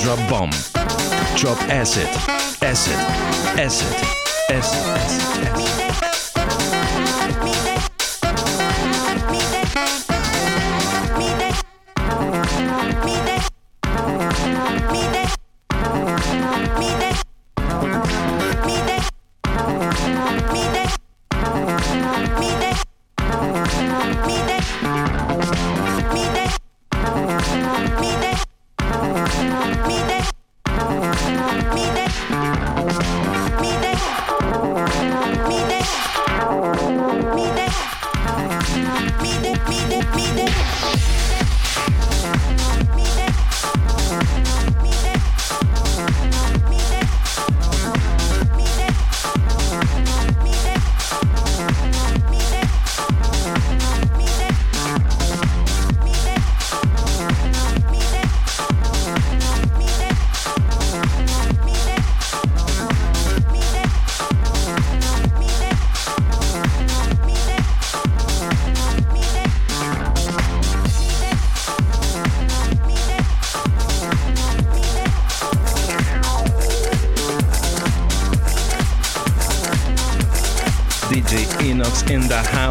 Drop bomb. Drop acid. Acid. Acid. Acid. Acid. acid.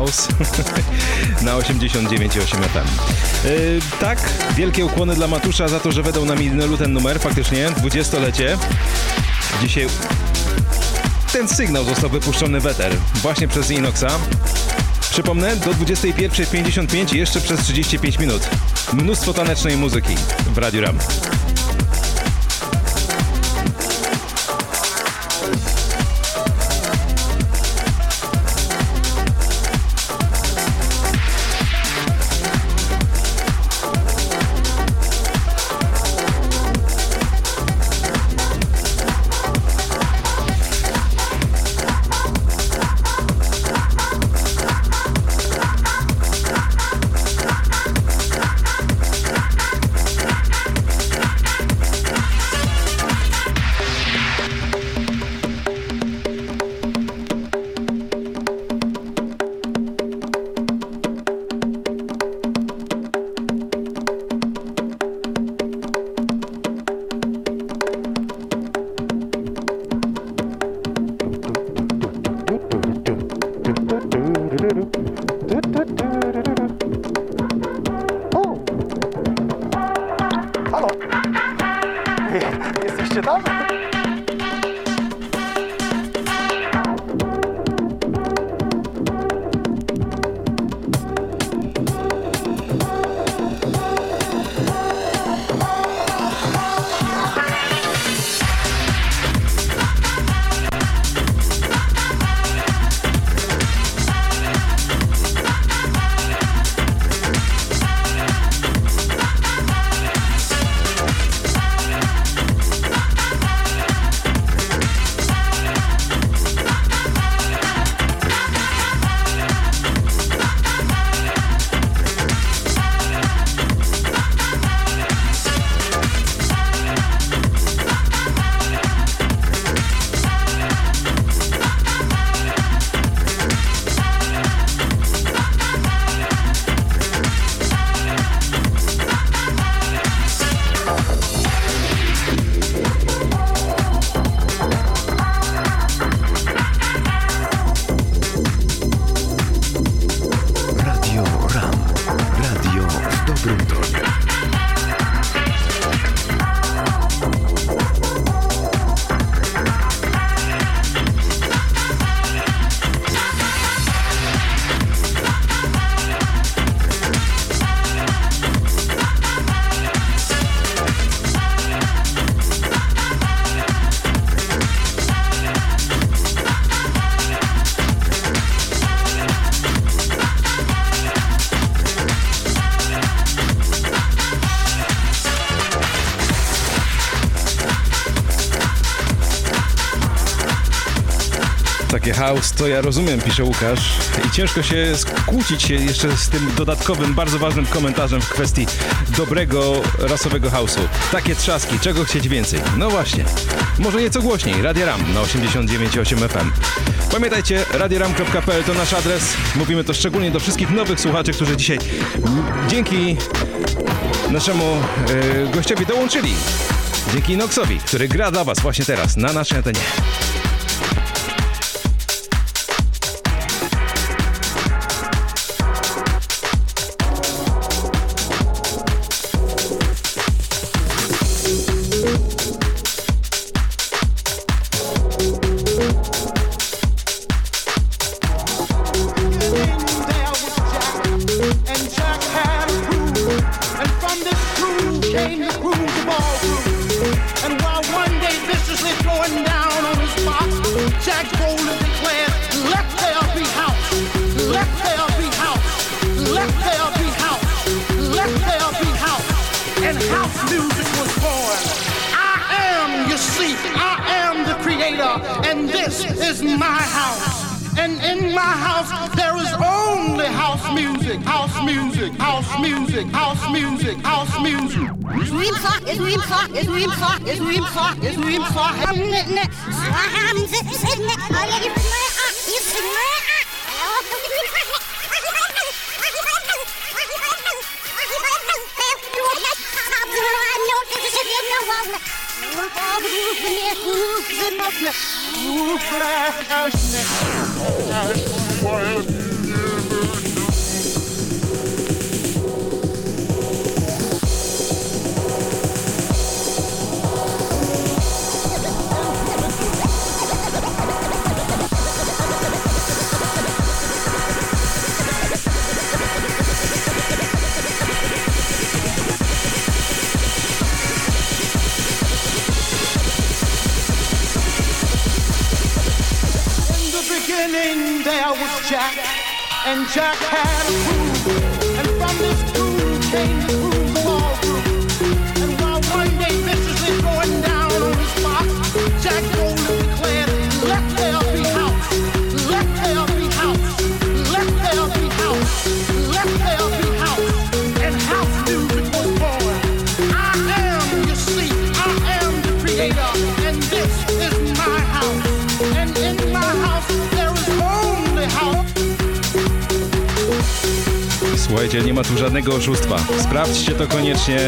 House na 89,8 FM. Yy, tak, wielkie ukłony dla Matusza za to, że wydał nam Idnelu ten numer, faktycznie, 20-lecie. Dzisiaj ten sygnał został wypuszczony w eter właśnie przez Inoxa. Przypomnę, do 21.55 jeszcze przez 35 minut. Mnóstwo tanecznej muzyki w Radiu Ram. House to ja rozumiem, pisze Łukasz. I ciężko się skłócić jeszcze z tym dodatkowym, bardzo ważnym komentarzem w kwestii dobrego, rasowego house'u. Takie trzaski, czego chcieć więcej? No właśnie. Może nieco głośniej. Radio Ram na 89,8 FM. Pamiętajcie, radioram.pl to nasz adres. Mówimy to szczególnie do wszystkich nowych słuchaczy, którzy dzisiaj dzięki naszemu e, gościowi dołączyli. Dzięki Inoxowi, który gra dla Was właśnie teraz na naszej antenie. Słuchajcie, nie ma tu żadnego oszustwa. Sprawdźcie to koniecznie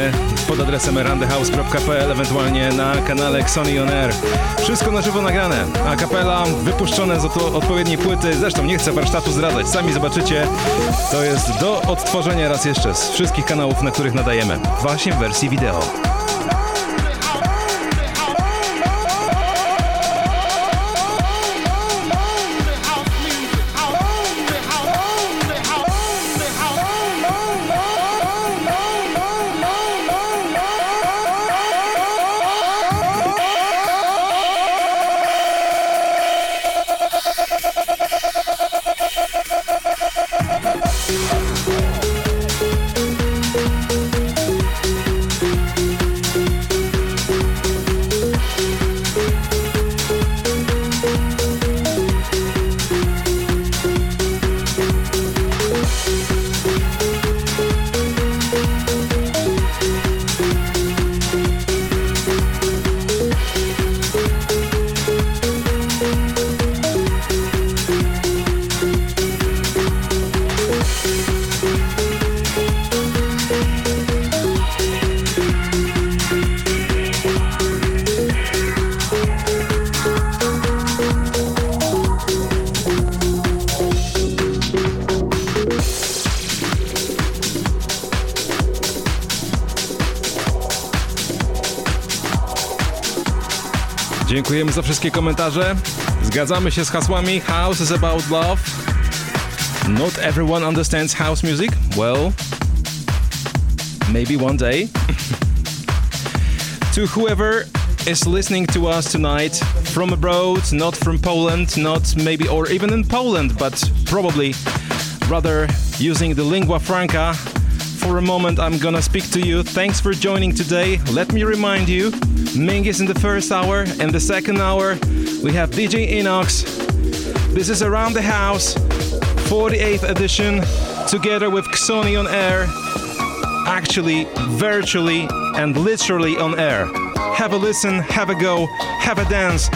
pod adresem erandehouse.pl, ewentualnie na kanale Xoni On Air. Wszystko na żywo nagrane, a kapela wypuszczone z odpowiedniej płyty. Zresztą nie chcę warsztatu zdradzać, sami zobaczycie. To jest do odtworzenia raz jeszcze z wszystkich kanałów, na których nadajemy. Właśnie w wersji wideo. Wszystkie komentarze. Zgadzamy się z hasłami House is about love. Not everyone understands house music. Well, maybe one day. to whoever is listening to us tonight from abroad, not from Poland, not maybe or even in Poland, but probably rather using the lingua franca. For a moment, I'm gonna speak to you. Thanks for joining today. Let me remind you Ming is in the first hour. and the second hour, we have DJ Inox. This is Around the House, 48th edition, together with Xoni on air. Actually, virtually, and literally on air. Have a listen, have a go, have a dance,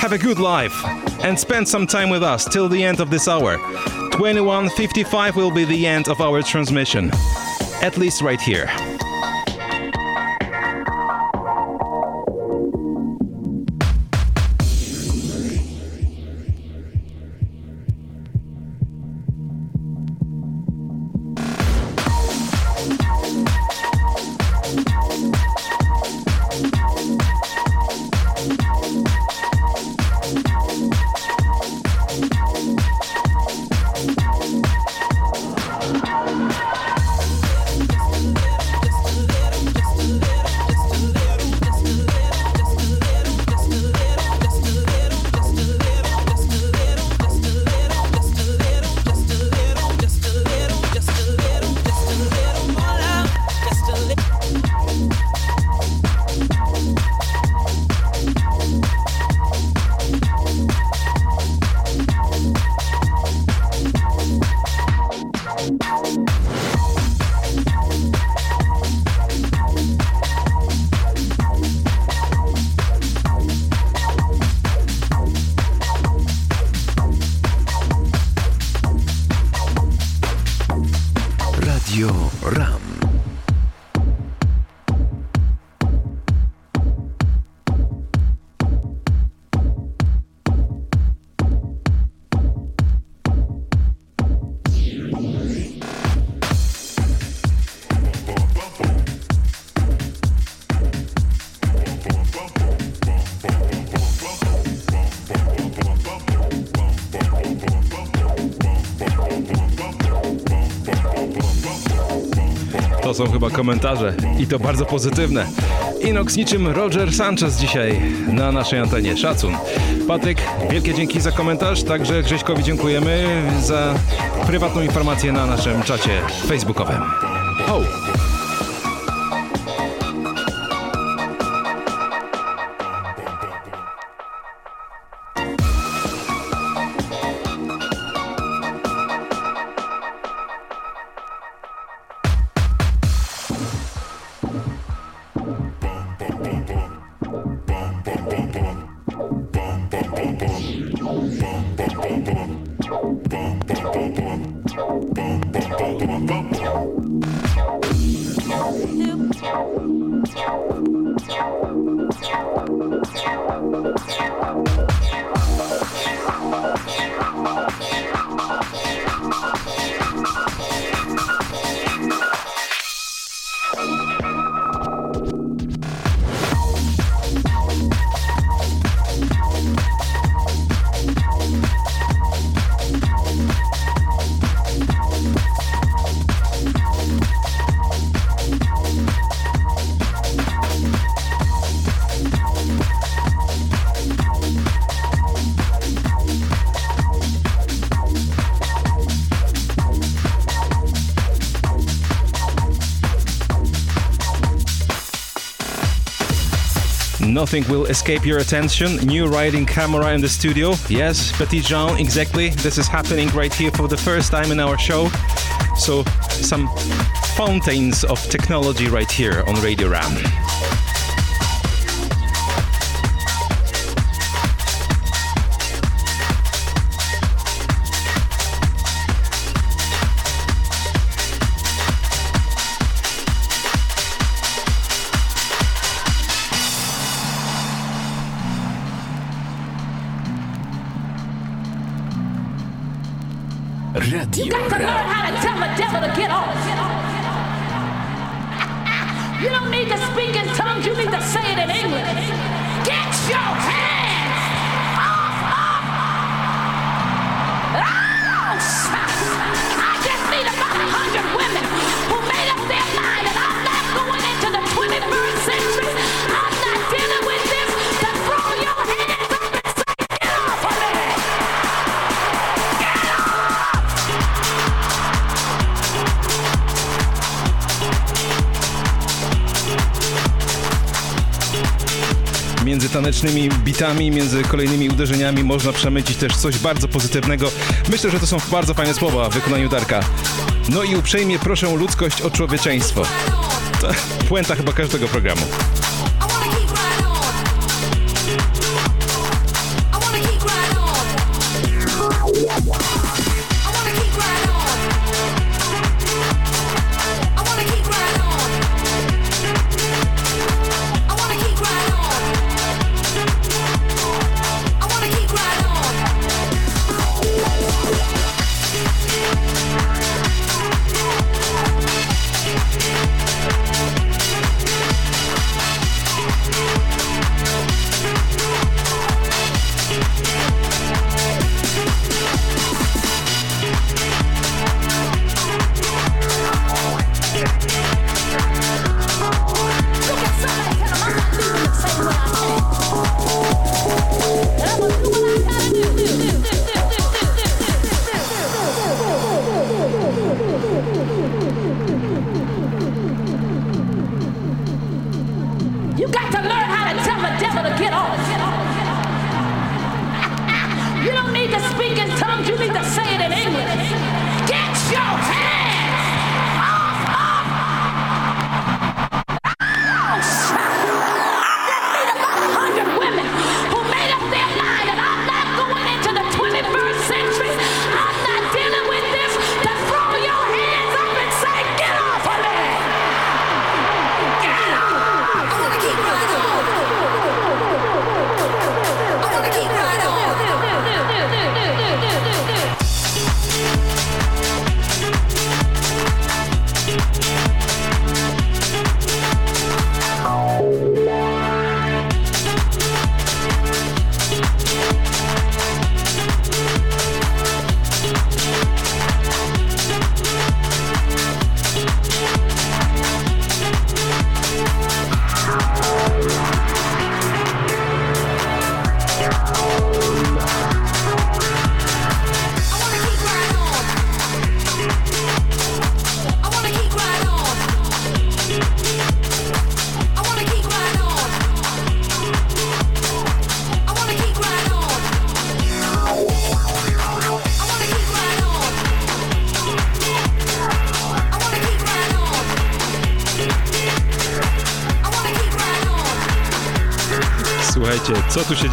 have a good life, and spend some time with us till the end of this hour. 21.55 will be the end of our transmission. At least right here. Są chyba komentarze i to bardzo pozytywne. Inox niczym Roger Sanchez dzisiaj na naszej antenie. Szacun. Patryk, wielkie dzięki za komentarz, także Grześkowi dziękujemy za prywatną informację na naszym czacie facebookowym. Ho! Nothing will escape your attention. New riding camera in the studio. Yes, Petit Jean, exactly. This is happening right here for the first time in our show. So, some fountains of technology right here on Radio Ram. Między tanecznymi bitami, między kolejnymi uderzeniami można przemycić też coś bardzo pozytywnego. Myślę, że to są bardzo fajne słowa w wykonaniu Darka. No i uprzejmie proszę ludzkość o człowieczeństwo. To puenta chyba każdego programu.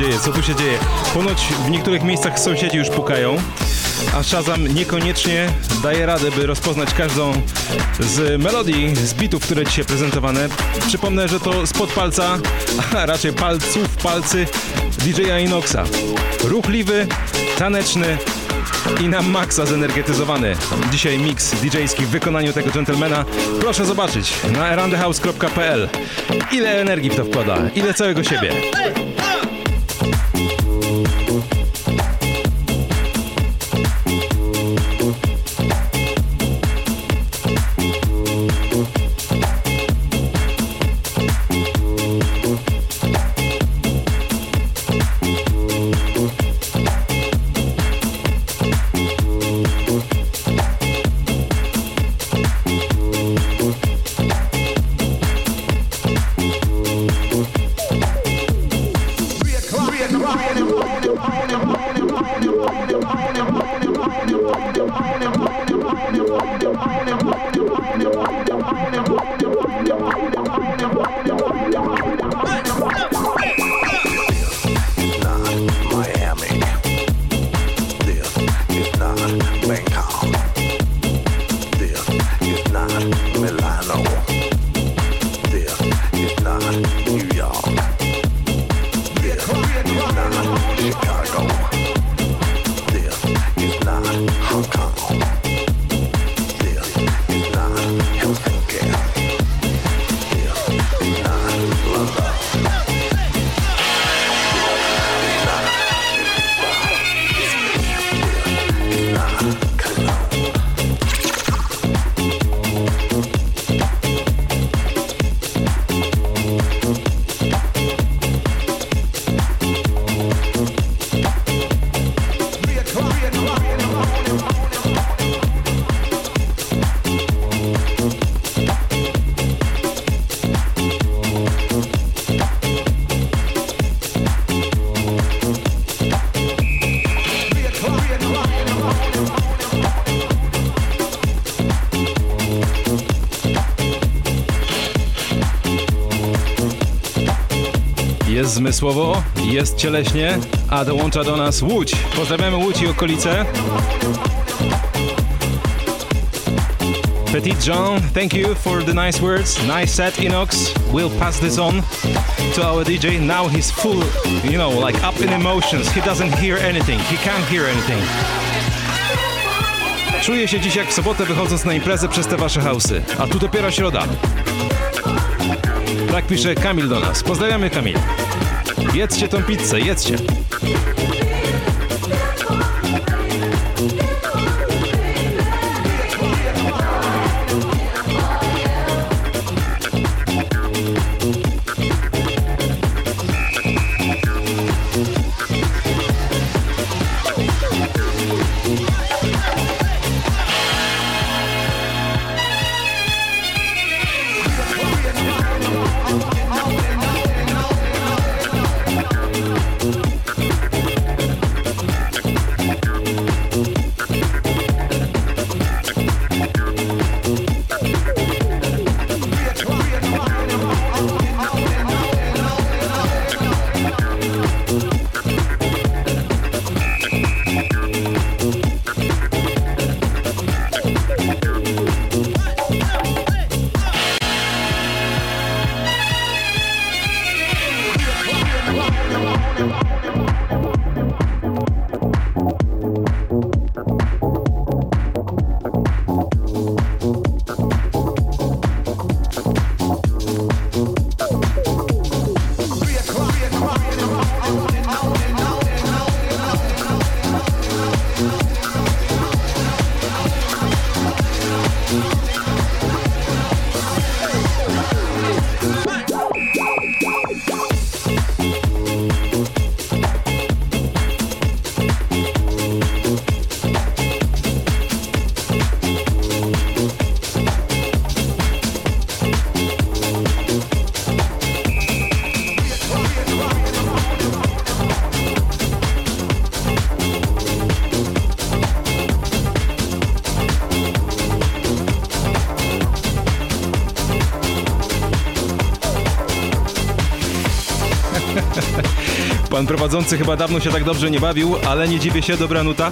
Dzieje, co tu się dzieje? Ponoć w niektórych miejscach sąsiedzi już pukają, a Shazam niekoniecznie daje radę, by rozpoznać każdą z melodii, z bitów, które dzisiaj prezentowane. Przypomnę, że to spod palca, a raczej palców, palcy DJ-a Inoxa. Ruchliwy, taneczny i na maksa zenergetyzowany. Dzisiaj mix DJ-ski w wykonaniu tego gentlemana. Proszę zobaczyć na aroundthehouse.pl ile energii w to wkłada, ile całego siebie. Zmysłowo, jest cieleśnie, a dołącza do nas Łódź. Pozdrawiamy Łódź i okolice. Petit Jean, thank you for the nice words. Nice set, Inox. We'll pass this on to our DJ. Now he's full, you know, like up in emotions. He doesn't hear anything. He can't hear anything. Czuję się dziś jak w sobotę wychodząc na imprezę przez te wasze hausy. A tu dopiero środa. Tak pisze Kamil do nas. Pozdrawiamy Kamil. Jedzcie tą pizzę, jedzcie. Prowadzący chyba dawno się tak dobrze nie bawił, ale nie dziwię się, dobra nuta.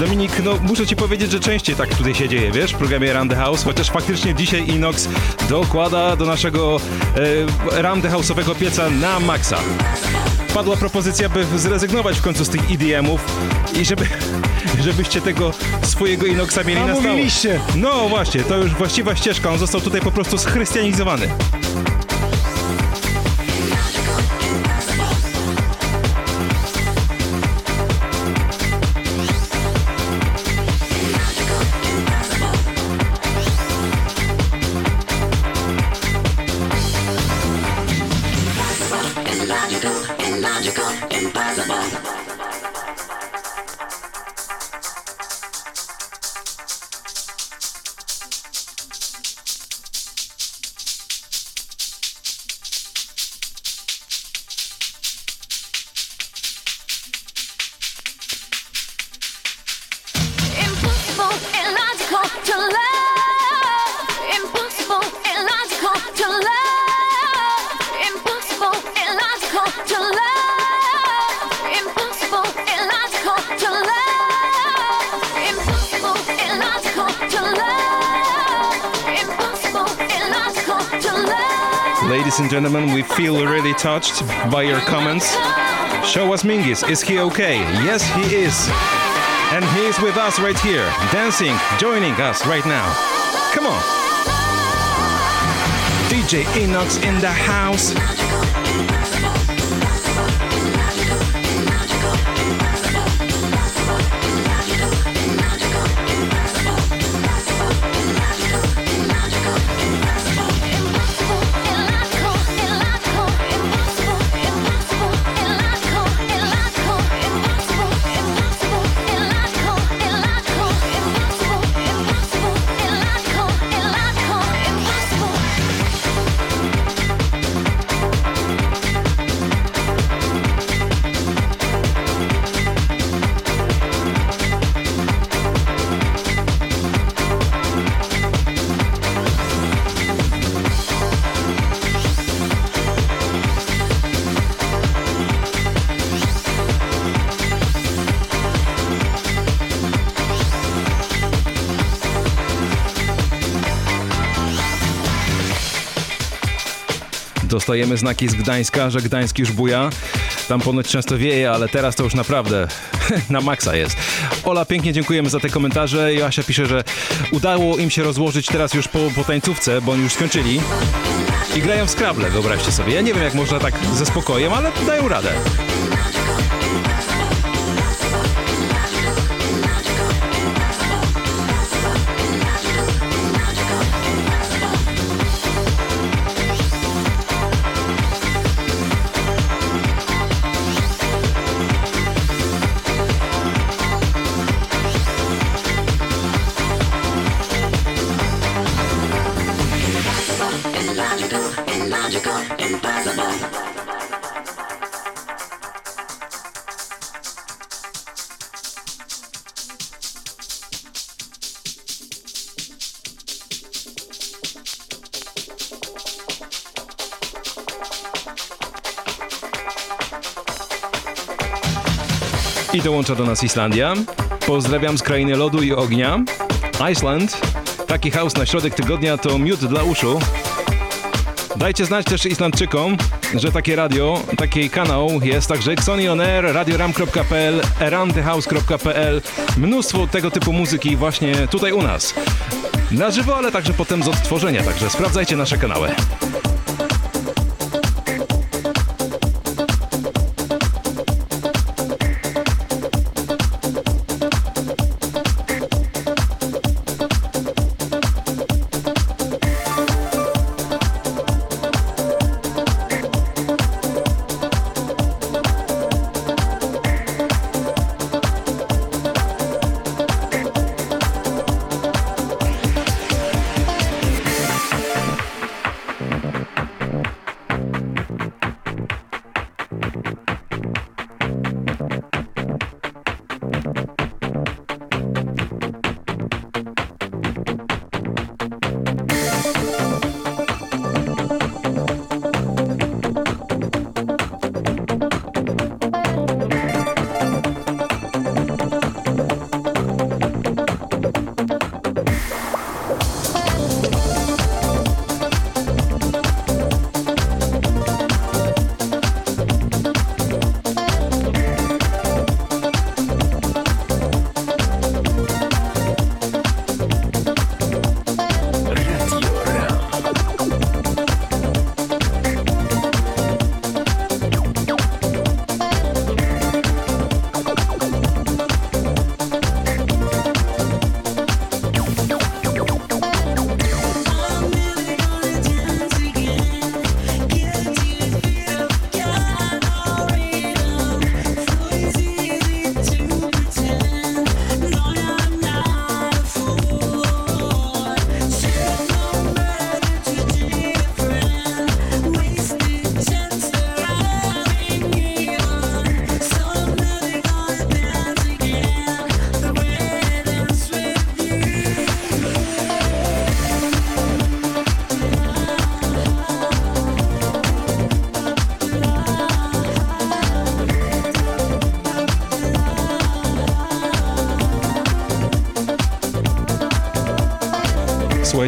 Dominik, no muszę ci powiedzieć, że częściej tak tutaj się dzieje, wiesz, w programie Run the House, chociaż faktycznie dzisiaj Inox dokłada do naszego e, Run the House'owego pieca na maksa. Padła propozycja, by zrezygnować w końcu z tych EDM-ów i żeby, żebyście tego swojego Inoxa mieli A na stałe. mówiliście. No właśnie, to już właściwa ścieżka, on został tutaj po prostu schrystianizowany. Touched by your comments. Show us Mingis. Is he okay? Yes, he is. And he is with us right here, dancing, joining us right now. Come on. DJ Inox in the house. Dostajemy znaki z Gdańska, że Gdańsk już buja. Tam ponoć często wieje, ale teraz to już naprawdę na maksa jest. Ola, pięknie dziękujemy za te komentarze. Joasia pisze, że udało im się rozłożyć teraz już po, po tańcówce, bo oni już skończyli. I grają w Scrabble, wyobraźcie sobie. Ja nie wiem, jak można tak ze spokojem, ale dają radę. Dołącza do nas Islandia. Pozdrawiam z krainy lodu i ognia. Iceland. Taki house na środek tygodnia to miód dla uszu. Dajcie znać też Islandczykom, że takie radio, taki kanał jest także Xoni On Air, radioram.pl, aroundthehouse.pl. Mnóstwo tego typu muzyki właśnie tutaj u nas. Na żywo, ale także potem z odtworzenia, także sprawdzajcie nasze kanały.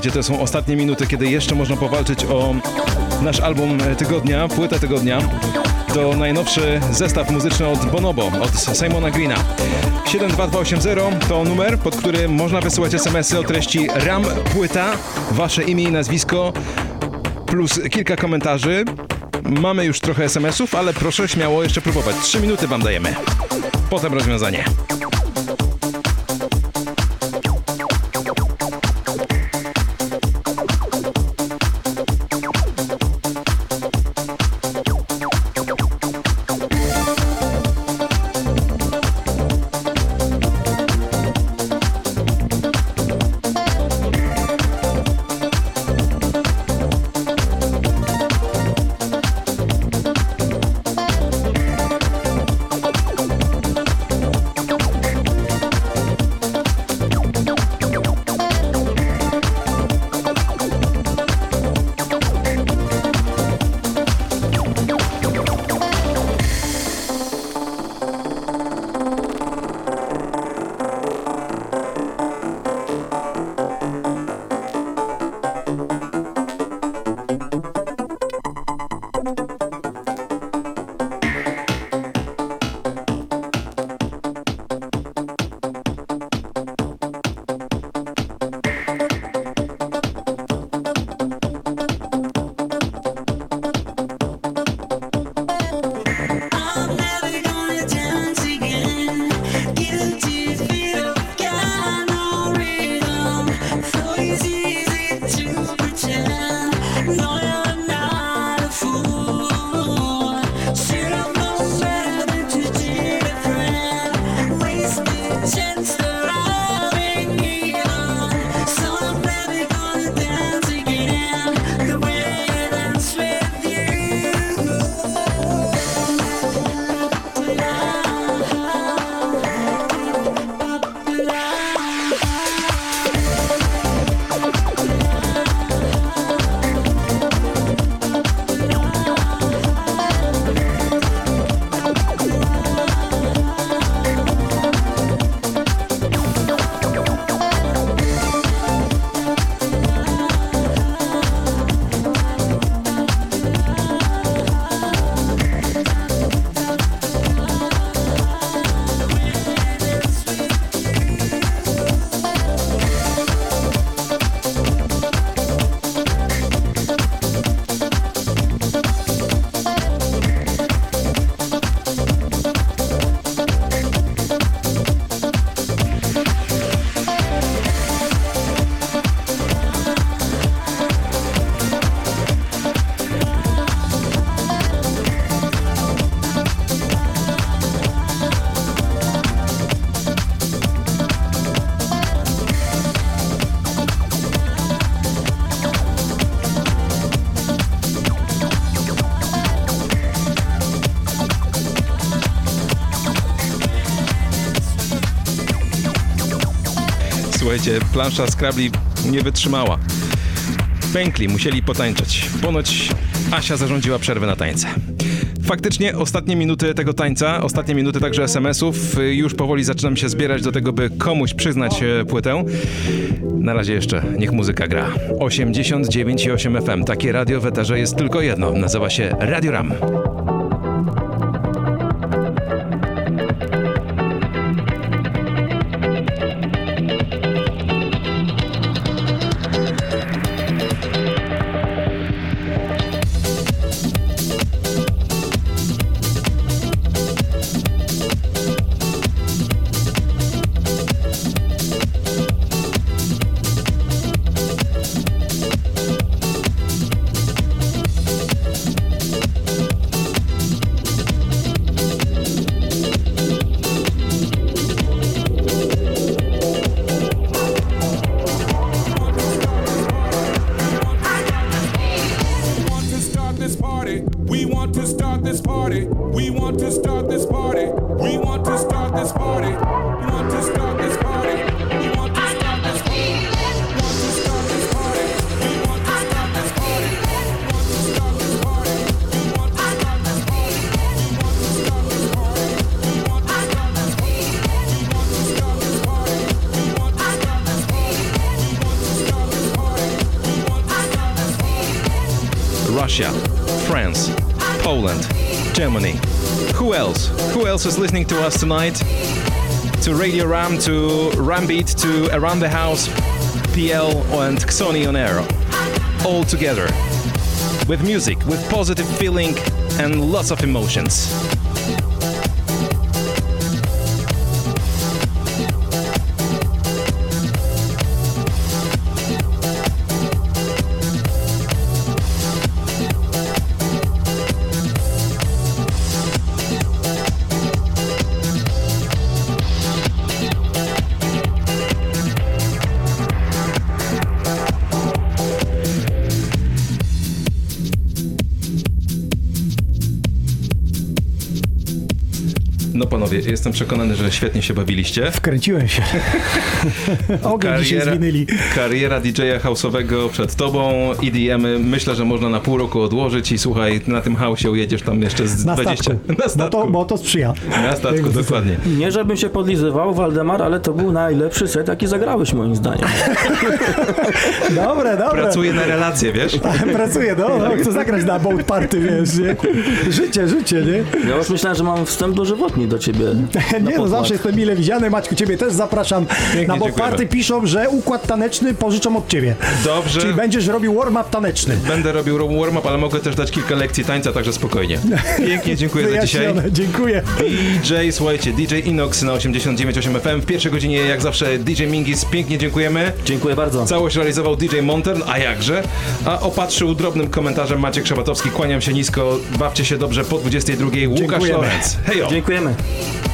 Słuchajcie, to są ostatnie minuty, kiedy jeszcze można powalczyć o nasz album tygodnia, płytę tygodnia. To najnowszy zestaw muzyczny od Bonobo, od Simona Greena. 72280 to numer, pod który można wysyłać SMS-y o treści RAM płyta, wasze imię i nazwisko, plus kilka komentarzy. Mamy już trochę SMS-ów, ale proszę śmiało jeszcze próbować. Trzy minuty wam dajemy. Potem rozwiązanie. Plansza Scrabble nie wytrzymała. Pękli, musieli potańczyć. Ponoć Asia zarządziła przerwę na tańce. Faktycznie ostatnie minuty tego tańca, ostatnie minuty także SMS-ów, y, już powoli zaczynam się zbierać do tego, by komuś przyznać e, płytę. Na razie jeszcze, niech muzyka gra. 89,8 FM. Takie radio w eterze jest tylko jedno. Nazywa się Radio Ram. Is listening to us tonight? To Radio Ram, to Rambeat, to Around the House, PL, and Xoni on Air. All together. With music, with positive feeling, and lots of emotions. Panowie, jestem przekonany, że świetnie się bawiliście. Wkręciłem się. Ogień dzisiaj zwinęli. kariera DJ-a house'owego przed tobą, EDM, -y. myślę, że można na pół roku odłożyć i słuchaj, na tym house'ie ujedziesz tam jeszcze z Na 20. statku. Na Bo statku. to, bo to sprzyja. Na statku, dokładnie. Nie żebym się podlizywał, Waldemar, ale to był najlepszy set, jaki zagrałeś moim zdaniem. Dobre, dobre. Pracuję na relacje, wiesz? Pracuję, no, no. Chcę zagrać na boat party, wiesz, nie? Życie, życie, nie? Ja już myślałem, że mam wstęp dożywotni do ciebie. na Nie no, zawsze jestem mile widziany. Maćku, ciebie też zapraszam. na boat dziękujemy. party piszą, że układ taneczny pożyczam od ciebie. Dobrze. Czyli będziesz robił warm-up taneczny. Będę robił warm-up, ale mogę też dać kilka lekcji tańca, także spokojnie. Pięknie, dziękuję za dzisiaj. Dziękuję. DJ, słuchajcie, DJ Inox na 89.8 FM. W pierwszej godzinie, jak zawsze, DJ Mingis. Pięknie dziękujemy. Dziękuję bardzo. Całość realizował DJ Montern, a jakże? A opatrzył drobnym komentarzem Maciek Szabatowski. Kłaniam się nisko, bawcie się dobrze po 22.00. Łukasz Dziękujemy. Lorenz. Hejo! Dziękujemy. Bye.